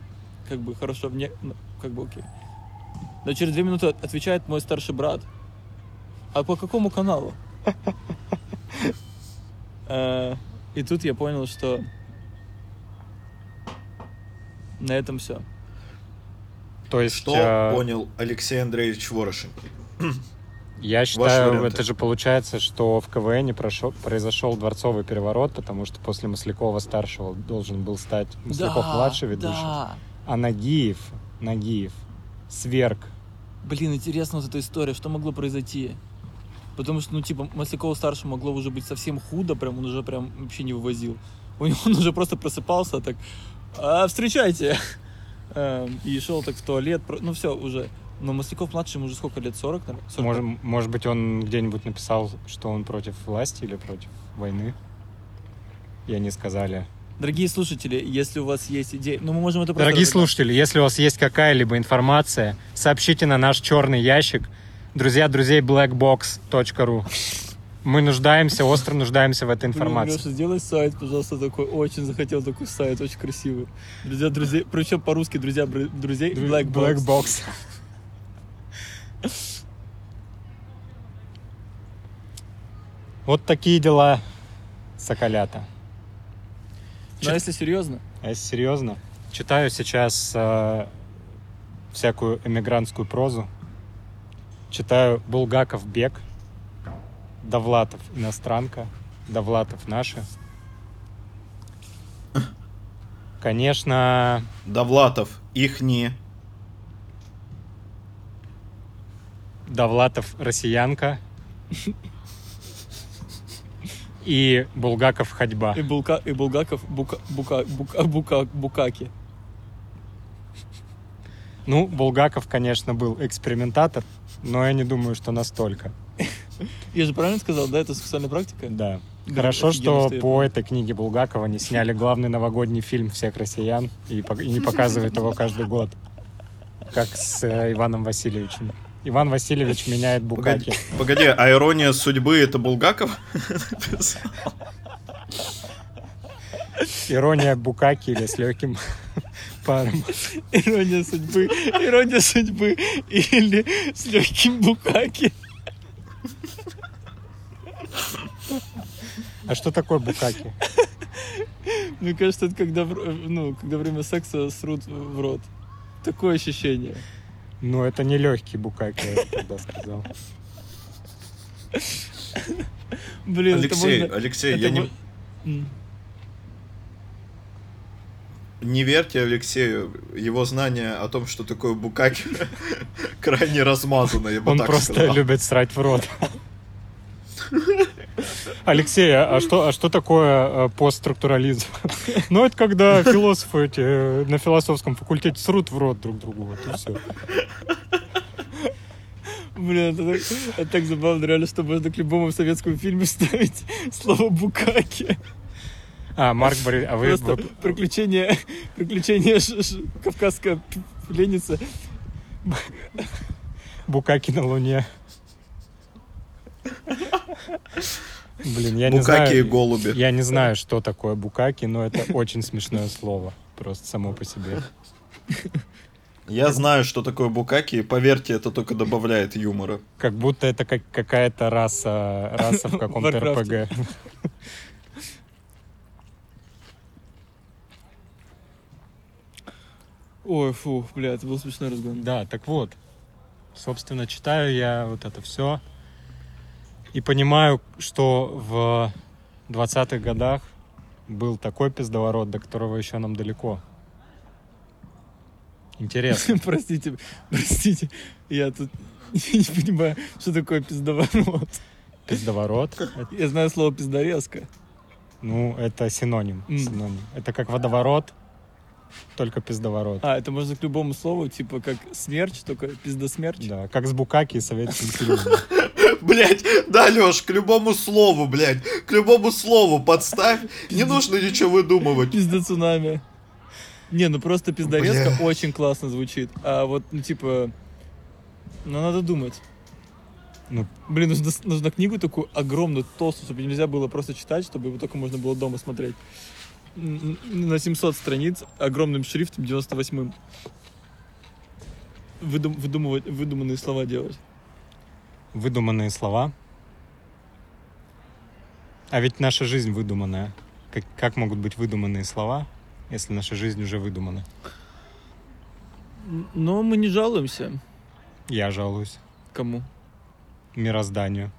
C: как бы хорошо, мне, ну, как бы окей. Но через две минуты от- отвечает мой старший брат. А по какому каналу? Э, И тут я понял, что на этом все.
B: То есть,
A: Что
B: э,
A: понял Алексей Андреевич Ворошин?
B: Я считаю,
A: варианты.
B: это же получается, что в КВН прошел, произошел дворцовый переворот, потому что после Маслякова-старшего должен был стать Масляков-младший ведущим.
C: Да.
B: А Нагиев, Нагиев, сверг.
C: Блин, интересно вот эта история, что могло произойти? Потому что, ну, типа, Маслякова старше могло уже быть совсем худо, прям он уже прям вообще не вывозил. У него он уже просто просыпался так, «А, встречайте! Эм, И шел так в туалет, ну все, уже. Но Масляков младший ему уже сколько лет? 40, наверное? 40?
B: Может, может быть, он где-нибудь написал, что он против власти или против войны? И они сказали.
C: Дорогие слушатели, если у вас есть идеи, ну мы можем это просто
B: Дорогие
C: разыграть.
B: слушатели, если у вас есть какая-либо информация, сообщите на наш черный ящик друзья друзей blackbox.ru. Мы нуждаемся, остро нуждаемся в этой
C: Блин,
B: информации.
C: Леша, сделай сайт, пожалуйста, такой. Очень захотел такой сайт, очень красивый. Друзья, друзей, причем по-русски, друзья, друзей, Black Box.
B: Black Box. Вот такие дела, соколята.
C: Но если серьезно,
B: А если серьезно, читаю сейчас э, всякую эмигрантскую прозу. Читаю Булгаков Бег, Довлатов иностранка, Довлатов наши. Конечно,
A: Довлатов, их не.
B: Довлатов россиянка и Булгаков ходьба.
C: и, Булка, и Булгаков бука, бука, бука, бука, Букаки.
B: Ну, Булгаков, конечно, был экспериментатор, но я не думаю, что настолько.
C: Я же правильно сказал, да, это сексуальная практика?
B: Да. Хорошо, что по этой книге Булгакова не сняли главный новогодний фильм всех россиян и не показывают его каждый год, как с э, Иваном Васильевичем. Иван Васильевич меняет
A: Погоди,
B: Букаки.
A: погоди, а ирония судьбы это Булгаков?
B: Ирония Букаки или с легким паром.
C: Ирония судьбы, ирония судьбы или с легким Букаки.
B: А что такое Букаки?
C: Мне кажется, это когда, ну, когда время секса срут в рот. Такое ощущение.
B: Ну, это не легкий Букаки, я тогда сказал.
C: Блин,
A: Алексей,
C: это можно...
A: Алексей,
C: это
A: я не,
C: мо- М.
A: не верьте Алексею. Его знание о том, что такое букаки, крайне размазано, я бы
B: Он
A: так
B: просто
A: сказал.
B: любит срать в рот. Алексей, а что, а что такое э, постструктурализм? Ну, это когда философы эти э, на философском факультете срут в рот друг другу. Вот и все.
C: Блин, это так, это так забавно, реально, что можно к любому советскому фильму ставить слово «букаки».
B: А, Марк Борис... А вы,
C: Просто
B: вы-
C: приключения, приключения ш- ш- кавказская пленница.
B: Букаки на Луне. Блин, я не
A: Букаки и
B: знаю...
A: голуби.
B: Я не знаю, что такое букаки, но это очень смешное слово. Просто само по себе.
A: Я знаю, что такое букаки, и поверьте, это только добавляет юмора.
B: Как будто это как какая-то раса, раса в каком-то. РПГ.
C: Ой, фу, бля, это был смешной разгон.
B: Да, так вот. Собственно, читаю я вот это все. И понимаю, что в 20-х годах был такой пиздоворот, до которого еще нам далеко. Интересно.
C: Простите, простите, я тут не понимаю, что такое пиздоворот.
B: Пиздоворот.
C: Я знаю слово пиздорезка.
B: ну, это синоним. Синоним. Это как водоворот, только пиздоворот.
C: А, это можно к любому слову, типа как смерч, только пиздосмерч.
B: Да, как с Букаки и Советским Союзом.
A: Блять, да, Леш, к любому слову, блядь, к любому слову подставь. Не нужно ничего выдумывать.
C: Пизда цунами. Не, ну просто пиздорезка
A: Бля.
C: очень классно звучит. А вот, ну типа, ну надо думать.
B: Ну.
C: Блин, нужно, нужно книгу такую огромную, толстую, чтобы нельзя было просто читать, чтобы его только можно было дома смотреть. На 700 страниц, огромным шрифтом, 98-м. Выдум, выдумывать, выдуманные слова делать.
B: Выдуманные слова. А ведь наша жизнь выдуманная. Как, как могут быть выдуманные слова, если наша жизнь уже выдумана?
C: Но мы не жалуемся.
B: Я жалуюсь
C: Кому?
B: мирозданию.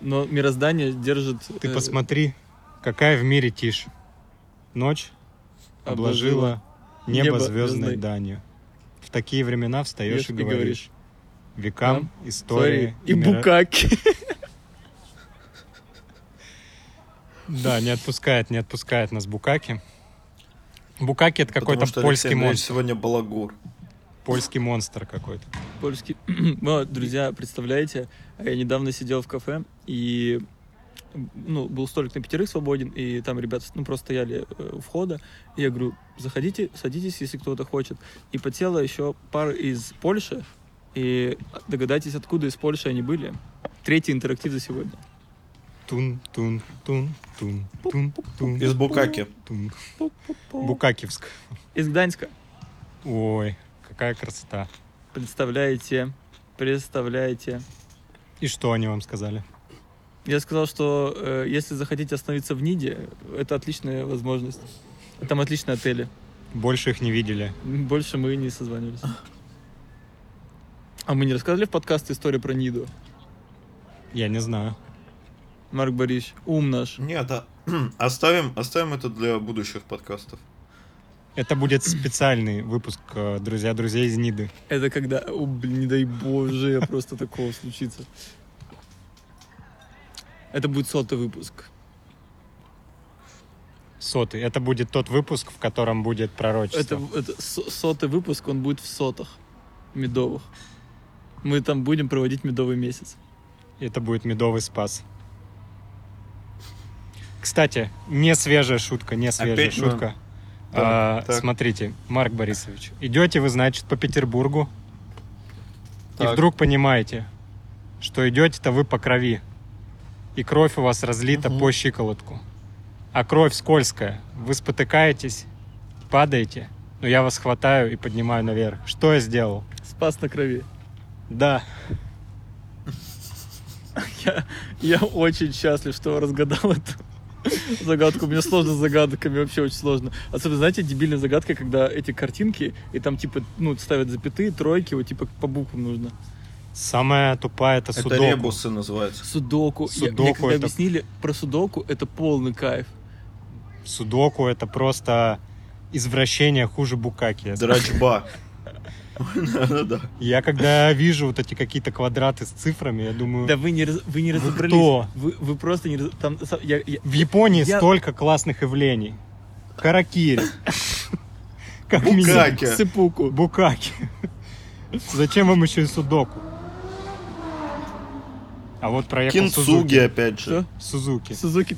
C: Но мироздание держит...
B: Ты
C: э,
B: посмотри, какая в мире тишь. Ночь обложила небо,
C: небо
B: звездной
C: звездной
B: данью. В такие времена встаешь
C: Ешь
B: и
C: и
B: говоришь. Векам,
C: Да.
B: истории
C: и
B: мира-
C: букаки.
B: Да, не отпускает, не отпускает нас Букаки. Букаки это какой-то польский
A: Алексей
B: монстр.
A: сегодня балагур.
B: Польский монстр какой-то.
C: Польский. Вот, друзья, представляете, я недавно сидел в кафе, и ну, был столик на пятерых свободен, и там ребята ну, просто стояли э, у входа. И я говорю, заходите, садитесь, если кто-то хочет. И подсела еще пара из Польши, и догадайтесь, откуда из Польши они были. Третий интерактив за сегодня.
B: Тун, тун, тун, тун, тун, тун.
A: Из Букаки.
B: Тун. Букакивск.
C: Из Гданьска.
B: Ой, какая красота.
C: Представляете, представляете.
B: И что они вам сказали?
C: Я сказал, что э, если захотите остановиться в Ниде, это отличная возможность. Там отличные отели.
B: Больше их не видели.
C: Больше мы не созванивались. А мы не рассказывали в подкасте историю про Ниду?
B: Я не знаю.
C: Марк Борисович, ум наш.
A: Нет, а, оставим, оставим это для будущих подкастов.
B: Это будет специальный выпуск э, «Друзья друзей из Ниды».
C: Это когда, о, блин, не дай боже, просто такого случится. Это будет сотый выпуск.
B: Сотый. Это будет тот выпуск, в котором будет пророчество.
C: Это, это со- сотый выпуск, он будет в сотах медовых. Мы там будем проводить медовый месяц.
B: Это будет медовый спас. Кстати, не свежая шутка, не свежая
A: Опять
B: шутка.
A: Так,
B: А,
A: так.
B: Смотрите, Марк Борисович, идете вы, значит, по Петербургу, и
A: Так.
B: вдруг понимаете, что идете-то вы по крови, и кровь у вас разлита
A: Мгм.
B: по щиколотку, а кровь скользкая, вы спотыкаетесь, падаете, но я вас хватаю и поднимаю наверх. Что я сделал?
C: Спас на крови.
B: Да,
C: Я, я очень счастлив, что разгадал эту загадку. Мне сложно с загадками, вообще очень сложно. Особенно, знаете, дебильная загадка, когда эти картинки, и там, типа, ну, ставят запятые, тройки, вот, типа, по буквам нужно.
B: самая тупая это
A: Это
B: судоку.
A: ребусы называется.
C: Судоку. Я- мне
B: Судоку
C: когда
B: это-
C: объяснили про судоку, это полный кайф.
B: Судоку это просто извращение хуже букаки.
A: Драчба. Да-да-да.
B: Я когда вижу вот эти какие-то квадраты с цифрами, я думаю,
C: Да вы не, вы не разобрались.
B: кто?
C: Вы, вы просто не там, я- я-
B: в Японии
C: Я-
B: столько классных явлений. Каракири. Как.
A: Букаки.
C: Сыпуку.
B: Букаки. Зачем вам еще и судоку? А вот проехал
A: Кинцуги,
B: Сузуки.
A: опять же.
C: Что?
B: Сузуки.
C: Сузуки.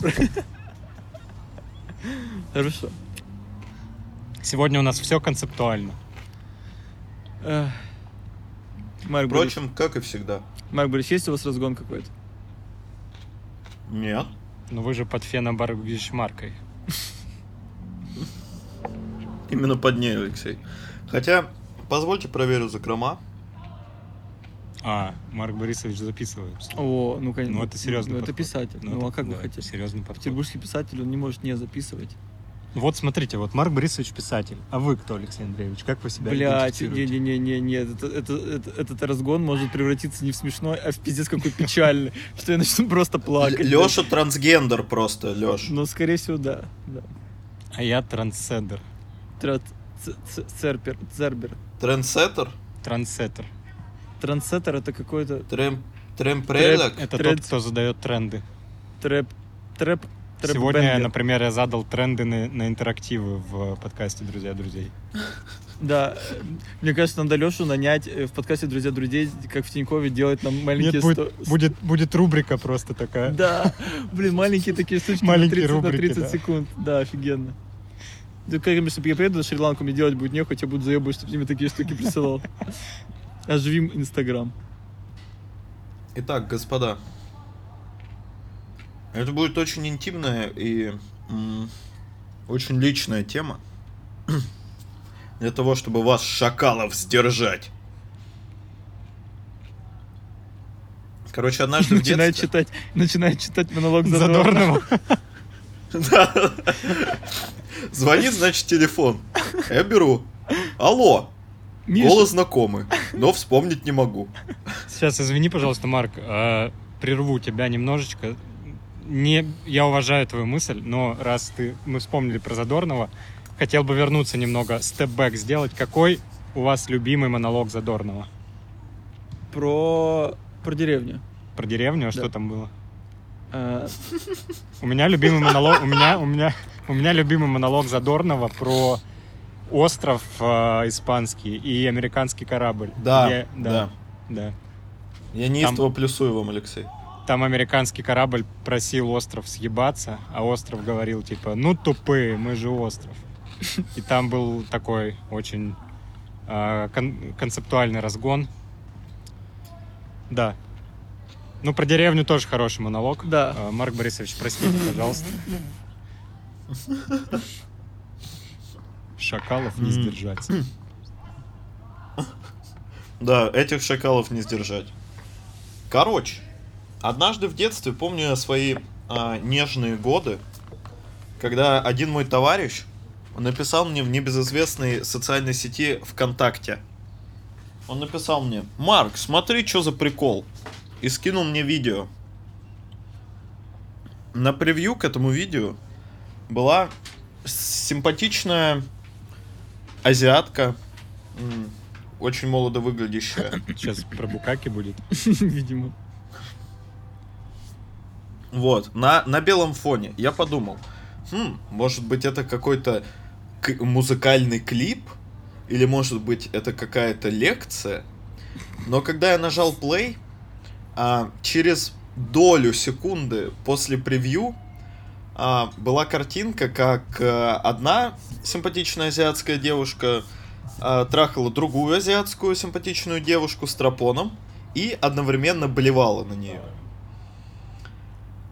C: Хорошо.
B: Сегодня у нас все концептуально.
C: Марк
A: Впрочем, как и всегда.
C: Марк Борисович, есть у вас разгон какой-то?
A: Нет.
B: Но вы же под феном маркой.
A: Именно под ней, Алексей. Хотя, позвольте проверю закрома.
B: А, Марк Борисович записывается.
C: О, ну конечно.
B: Ну, это серьезный
C: Ну, это писатель. Ну, а как вы
B: да,
C: хотите?
B: Серьезный подход.
C: Петербургский писатель, он не может не записывать.
B: Вот смотрите, вот Марк Борисович писатель. А вы кто, Алексей Андреевич? Как вы себя
C: Блять, не-не-не-не, это, это, это- этот разгон может превратиться не в смешной, а в пиздец какой печальный, что я начну просто плакать.
A: Леша трансгендер просто, Леш.
C: Ну, скорее всего, да.
B: А я трансцендер.
C: Цербер, Цербер.
A: Трендсеттер?
B: Трансеттер.
C: Трансеттер это какой-то
A: Трем... Тремпрелек?
B: Это тот, кто задает тренды.
C: трэп, трэп,
B: Сегодня, например, я задал тренды на, на интерактивы в подкасте «Друзья друзей».
C: Да, э, мне кажется, надо Лешу нанять э, в подкасте «Друзья друзей», как в Тинькове, делать нам маленькие...
B: Нет, будет,
C: сто-
B: будет, будет рубрика просто такая.
C: Да, блин, маленькие такие штучки
B: Маленькие
C: на 30,
B: рубрики,
C: на 30
B: да.
C: секунд. Да, офигенно. Да, как если я приеду на Шри-Ланку, мне делать будет нехуй, я буду заебывать, чтобы мне такие штуки присылал. Оживим Инстаграм.
A: Итак, господа. Это будет очень интимная и м, очень личная тема. Для того, чтобы вас, шакалов, сдержать. Короче, однажды в
C: Начинает
A: детстве...
C: читать, начинает читать монолог Задорнова.
B: Задорнова.
A: Да. Звонит, значит, телефон. Я беру. Алло.
C: Миша,
A: Голос знакомый, но вспомнить не могу.
B: Сейчас, извини, пожалуйста, Марк, а, прерву тебя немножечко. Не, я уважаю твою мысль, но раз ты, мы вспомнили про Задорнова, хотел бы вернуться немного, степ-бэк сделать. Какой у вас любимый монолог Задорнова?
C: про, про деревню.
B: Про деревню, а что
C: Да.
B: там было?
C: А,
B: У меня любимый монолог, у меня, у меня, у меня любимый монолог Задорнова про остров э, испанский и американский корабль.
A: Да,
B: Где-
A: да.
B: да, да.
A: Я неистово плюсую вам, Алексей.
B: Там американский корабль просил остров съебаться, а остров говорил типа, ну тупые, мы же остров. И там был такой очень э, кон- концептуальный разгон. Да. Ну, про деревню тоже хороший монолог.
C: Да.
B: А, Марк Борисович, простите, пожалуйста. Шакалов не сдержать.
A: Да, этих шакалов не сдержать. Короче, однажды в детстве помню свои а, нежные годы, когда один мой товарищ написал мне в небезызвестной социальной сети ВКонтакте. Он написал мне, Марк, смотри, что за прикол. И скинул мне видео. На превью к этому видео была симпатичная азиатка, очень молодо выглядящая.
B: Сейчас про Букаки будет.
C: Видимо.
A: Вот, на, на белом фоне. Я подумал, хм, может быть это какой-то музыкальный клип? Или может быть это какая-то лекция? Но когда я нажал play, а, через долю секунды после превью а, была картинка, как а, одна симпатичная азиатская девушка а, трахала другую азиатскую симпатичную девушку с тропоном и одновременно блевала на нее.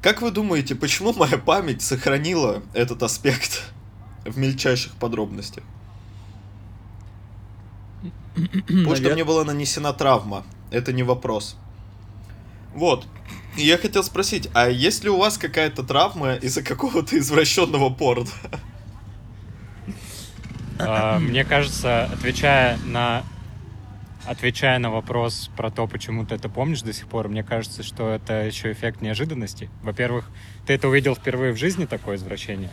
A: Как вы думаете, почему моя память сохранила этот аспект в мельчайших подробностях? Потому что мне была нанесена травма. Это не вопрос. Вот. И я хотел спросить, а есть ли у вас какая-то травма из-за какого-то извращенного порно?
B: А, Мне кажется, отвечая на отвечая на вопрос про то, почему ты это помнишь до сих пор, мне кажется, что это еще эффект неожиданности. Во-первых, ты это увидел впервые в жизни, такое извращение.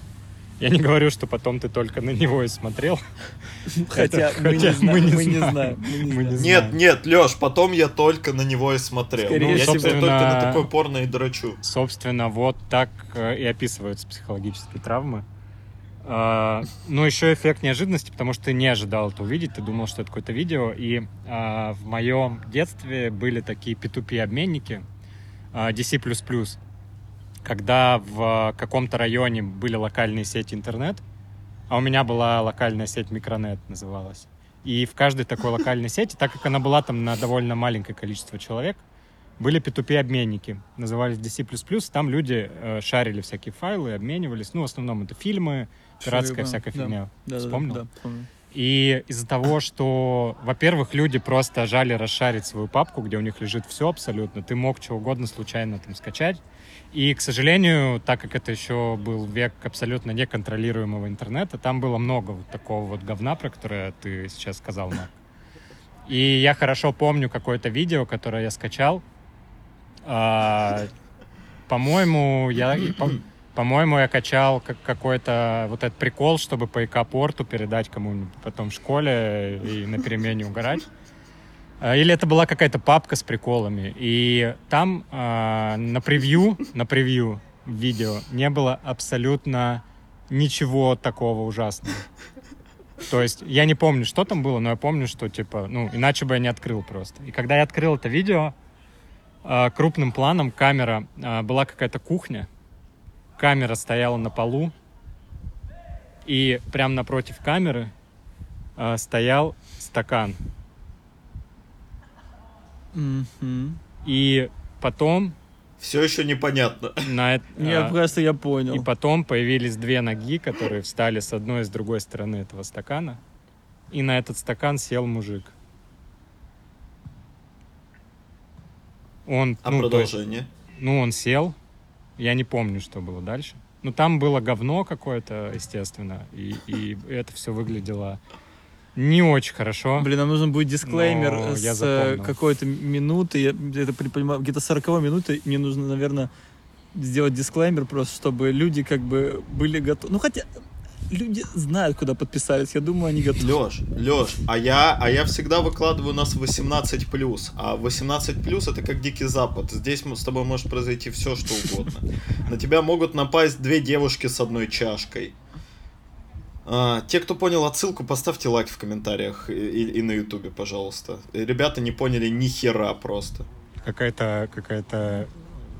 B: Я не говорю, что потом ты только на него и смотрел.
C: Хотя
B: Это-
C: мы не
B: хотя мы не
C: Мы не
B: знаем.
C: мы не.
A: Нет, нет, Лёш, потом я только на него и смотрел.
C: Скорее
A: Ну, я тебе только на
B: Собственно-
A: такое порно и дрочу.
B: Собственно, вот так э, и описываются психологические травмы. А, Ну, еще эффект неожиданности, потому что ты не ожидал это увидеть, ты думал, что это какое-то видео. И а, в моем детстве были такие P2P-обменники а, DC++, когда в каком-то районе были локальные сети интернет, а у меня была локальная сеть Микронет называлась. И в каждой такой локальной сети, так как она была там на довольно маленькое количество человек, были P2P-обменники, назывались DC++, там люди э, шарили всякие файлы, обменивались, ну, в основном это фильмы, пиратская всякая
C: да.
B: фигня.
C: Да, да,
B: Вспомнил?
C: Да, помню.
B: И из-за того, что, во-первых, люди просто жали расшарить свою папку, где у них лежит все абсолютно, ты мог что угодно случайно там скачать. И, к сожалению, так как это еще был век абсолютно неконтролируемого интернета, там было много вот такого вот говна, про которое ты сейчас сказал, Марк. И я хорошо помню какое-то видео, которое я скачал. А, по-моему, я... по- По-моему, я качал как какой-то вот этот прикол, чтобы по ИК-порту передать кому-нибудь потом в школе и на перемене угорать. А, Или это была какая-то папка с приколами. И там а, на превью, на превью видео не было абсолютно ничего такого ужасного. То есть я не помню, что там было, но я помню, что типа, ну, иначе бы я не открыл просто. И когда я открыл это видео, а, крупным планом камера, была какая-то кухня, камера стояла на полу, и прямо напротив камеры а, стоял стакан.
C: Мгм.
B: И потом
A: Все еще непонятно.
B: на эт-
C: Мне
B: а,
C: кажется, я понял.
B: и потом появились две ноги, которые встали с одной и с другой стороны этого стакана, и на этот стакан сел мужик. Он,
A: А
B: ну, то есть-
A: продолжение?
B: ну, он сел, я не помню, что было дальше. Ну, там было говно какое-то, естественно, и, и это все выглядело не очень хорошо.
C: Блин, нам нужен будет дисклеймер
B: Но
C: с
B: я
C: э,
B: запомнил.
C: какой-то минуты. Я это понимаю, где-то 40 минуты. Мне нужно, наверное, сделать дисклеймер просто, чтобы люди как бы были готовы. Ну, хотя люди знают, куда подписались. Я думаю, они готовы.
A: Леш, Леш, а я, а я всегда выкладываю нас 18+, а 18+, это как Дикий Запад. Здесь с тобой может произойти все, что угодно. На тебя могут напасть две девушки с одной чашкой. А, те, кто понял отсылку, поставьте лайк в комментариях и, и- и на ютубе, пожалуйста. Ребята не поняли ни хера просто.
B: Какая-то какая-то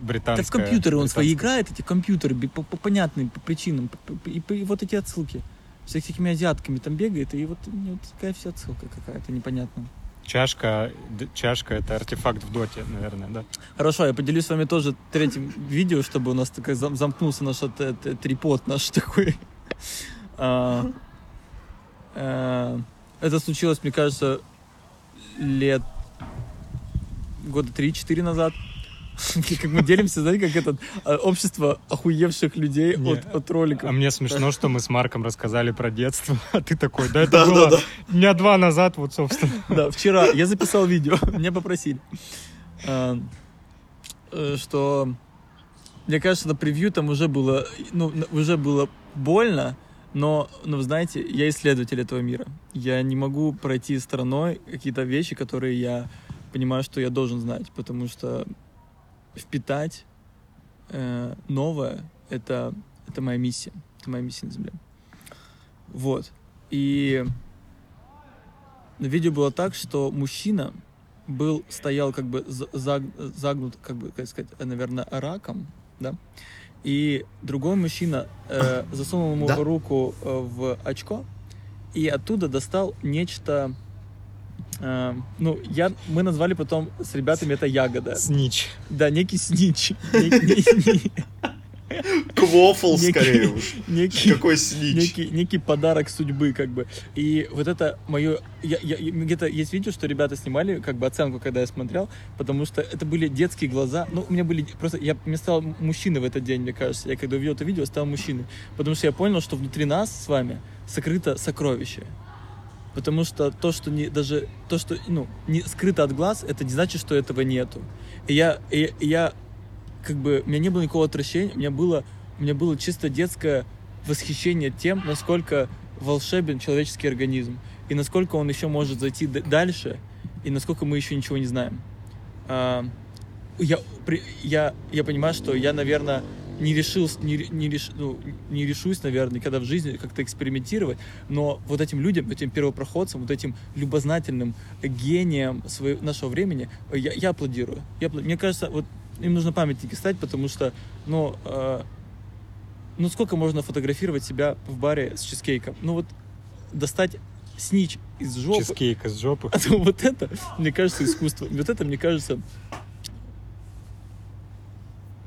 B: британская...
C: Так в компьютеры он свои играет, эти компьютеры, по, по понятным по причинам. И, и вот эти отсылки. С всякими азиатками там бегает, и вот, мне вот такая вся отсылка какая-то непонятная.
B: Чашка, чашка это артефакт в доте, наверное, да?
C: Хорошо, я поделюсь с вами тоже третьим видео, чтобы у нас такой зам- замкнулся наш от- от- трипод наш такой. А, э, Это случилось, мне кажется, лет года 3-4 назад. Как мы делимся, знаете, как это а, общество охуевших людей от, от роликов.
B: А мне смешно, что мы с Марком рассказали про детство, а ты такой, да это
A: Да,
B: было
A: да, да.
B: дня два назад, вот, собственно.
C: Да, вчера я записал видео, меня попросили. А, э, Что, мне кажется, на превью там уже было, ну, уже было больно, но, но, вы знаете, я исследователь этого мира. Я не могу пройти стороной какие-то вещи, которые я понимаю, что я должен знать, потому что впитать э, новое — это, это моя миссия. Это моя миссия на Земле. Вот. И на видео было так, что мужчина был, стоял как бы за- заг- загнут, как бы, как сказать, наверное, раком, да, и другой мужчина э, засунул ему
A: Да.
C: руку э, в очко и оттуда достал нечто, э, ну, я, мы назвали потом с ребятами это ягода,
B: Снич.
C: да, некий снич,
A: Квофл, скорее уж.
C: некий,
A: Какой снич.
C: некий, некий подарок судьбы, как бы. И вот это мое... Я- где-то есть видео, что ребята снимали, как бы оценку, когда я смотрел, потому что это были детские глаза. Ну, у меня были... Просто я мне стал мужчиной в этот день, мне кажется. Я когда увидел это видео, стал мужчиной. Потому что я понял, что внутри нас с вами сокрыто сокровище. Потому что то, что не, даже то, что ну, не скрыто от глаз, это не значит, что этого нету. И я, и, и я как бы, у меня не было никакого отвращения, у меня было, у меня было чисто детское восхищение тем, насколько волшебен человеческий организм, и насколько он еще может зайти дальше, и насколько мы еще ничего не знаем. А, я, при- я, я понимаю, что я, наверное, не решился, не, не, реш- ну, не решусь, наверное, никогда в жизни как-то экспериментировать, но вот этим людям, этим первопроходцам, вот этим любознательным гением своего, нашего времени, я, я аплодирую. Я, мне кажется, вот им нужно памятники ставить, потому что, ну, э, ну сколько можно фотографировать себя в баре с чизкейком? Ну вот достать снич из жопы.
B: Чизкейк из жопы.
C: А то вот это, мне кажется, искусство. Вот это, мне кажется,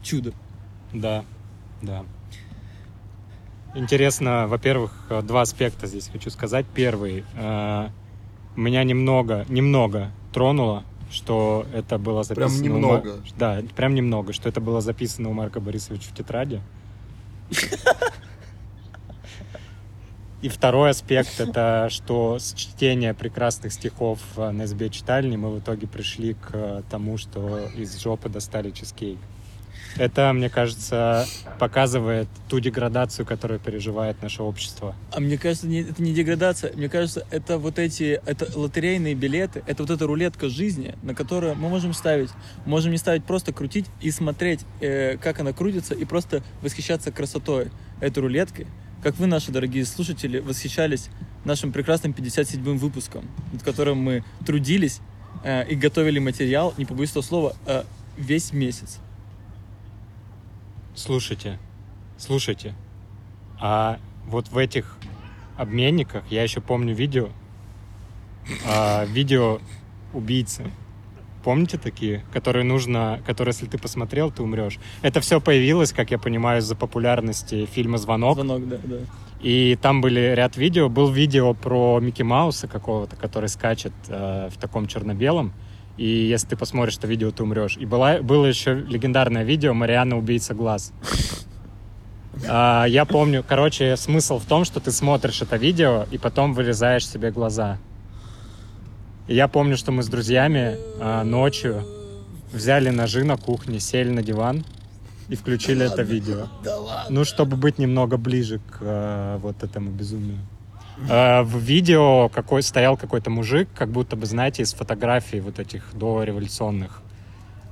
C: чудо.
B: Да, да. Интересно, во-первых, э, два аспекта здесь хочу сказать. Первый, э, меня немного, немного тронуло, что это было записано...
A: Прям
B: у
A: немного.
B: Да, прям немного, что это было записано у Марка Борисовича в тетради. И второй аспект это, что с чтения прекрасных стихов э, на СБ читальни мы в итоге пришли к э, тому, что из жопы достали чизкейк. Это, мне кажется, показывает ту деградацию, которую переживает наше общество.
C: А мне кажется, это не деградация. Мне кажется, это вот эти, это лотерейные билеты, это вот эта рулетка жизни, на которую мы можем ставить. Можем не ставить, просто крутить и смотреть, э, как она крутится, и просто восхищаться красотой этой рулеткой. Как вы, наши дорогие слушатели, восхищались нашим прекрасным 57-м выпуском, над которым мы трудились э, и готовили материал, не побоюсь этого слова, э, весь месяц.
B: Слушайте, слушайте. А вот в этих обменниках я еще помню видео, а, видео убийцы. Помните такие, которые нужно, которые, если ты посмотрел, ты умрешь. Это все появилось, как я понимаю, из-за популярности фильма «Звонок».
C: Звонок, да, да.
B: И там были ряд видео. Был видео про Микки Мауса какого-то, который скачет э, в таком черно-белом. И если ты посмотришь это видео, ты умрешь. И была, было еще легендарное видео «Марианна убийца глаз». А, я помню, короче, смысл в том, что ты смотришь это видео и потом вырезаешь себе глаза. И я помню, что мы с друзьями а, ночью взяли ножи на кухне, сели на диван и включили это видео. Ну, чтобы быть немного ближе к э, вот этому безумию. Э, в видео какой стоял какой-то мужик, как будто бы, знаете, из фотографий вот этих дореволюционных.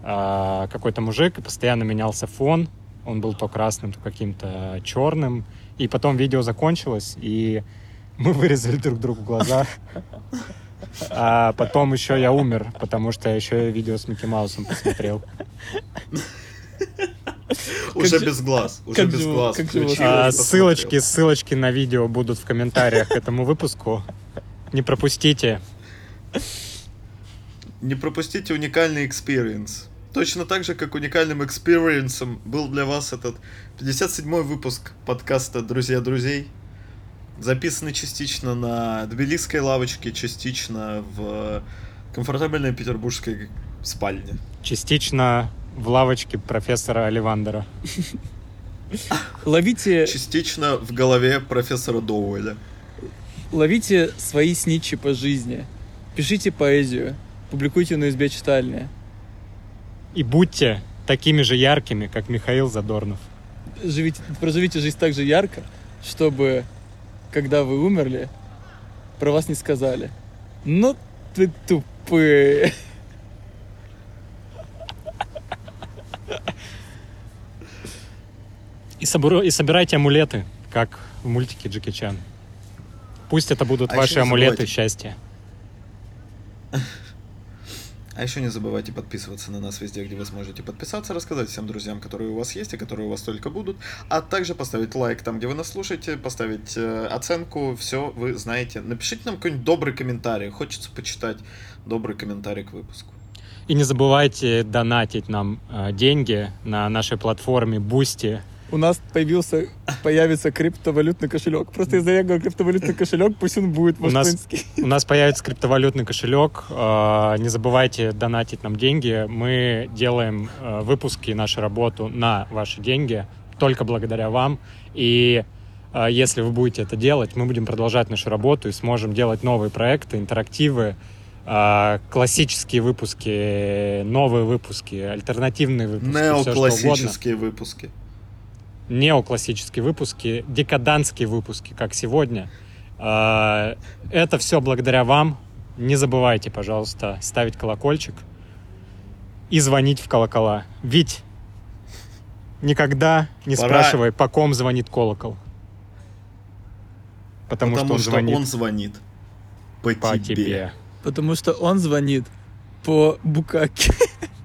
B: Э, какой-то мужик, и постоянно менялся фон. Он был то красным, то каким-то черным. И потом видео закончилось, и мы вырезали друг другу глаза. А потом еще я умер, потому что еще я видео с Микки Маусом посмотрел.
A: Уже
C: же-
A: без глаз. Уже без глаз.
B: А, ссылочки, ссылочки на видео будут в комментариях к этому выпуску. Не пропустите.
A: не пропустите уникальный experience. Точно так же, как уникальным experience ом был для вас этот 57-й выпуск подкаста «Друзья друзей». Записанный частично на тбилисской лавочке, частично в комфортабельной петербургской спальне.
B: Частично в лавочке профессора Оливандера.
C: Ловите,
A: Частично в голове профессора Доуэля.
C: ловите свои снитчи по жизни. Пишите поэзию. Публикуйте на избе читальня.
B: И будьте такими же яркими, как Михаил Задорнов.
C: Живите, проживите жизнь так же ярко, чтобы, когда вы умерли, про вас не сказали. Ну ты тупые.
B: И, собор- и собирайте амулеты, как в мультике Джеки Чан. Пусть это будут
A: А
B: ваши амулеты счастья.
A: А еще не забывайте подписываться на нас везде, где вы сможете подписаться, рассказать всем друзьям, которые у вас есть и которые у вас только будут, а также поставить лайк там, где вы нас слушаете, поставить э, оценку, все вы знаете. Напишите нам какой-нибудь добрый комментарий, хочется почитать добрый комментарий к выпуску.
B: И не забывайте донатить нам э, деньги на нашей платформе Boosty.
C: У нас появился, появится криптовалютный кошелек. Просто из-за я говорю криптовалютный кошелек, пусть он будет
B: У нас-
C: москвинский.
B: У нас появится криптовалютный кошелек. э, Не забывайте донатить нам деньги. Мы делаем э, выпуски, нашу работу на ваши деньги только благодаря вам. И э, если вы будете это делать, мы будем продолжать нашу работу и сможем делать новые проекты, интерактивы, классические выпуски, новые выпуски, альтернативные выпуски.
A: Неоклассические выпуски.
B: Неоклассические выпуски, декадантские выпуски, как сегодня. А, Это все благодаря вам. Не забывайте, пожалуйста, ставить колокольчик и звонить в колокола. Ведь никогда не
A: Пора-
B: спрашивай, по ком звонит колокол. Потому,
A: Потому
B: что он звонит
A: он звонит по,
B: по
A: тебе.
B: тебе.
C: Потому что он звонит по букаке.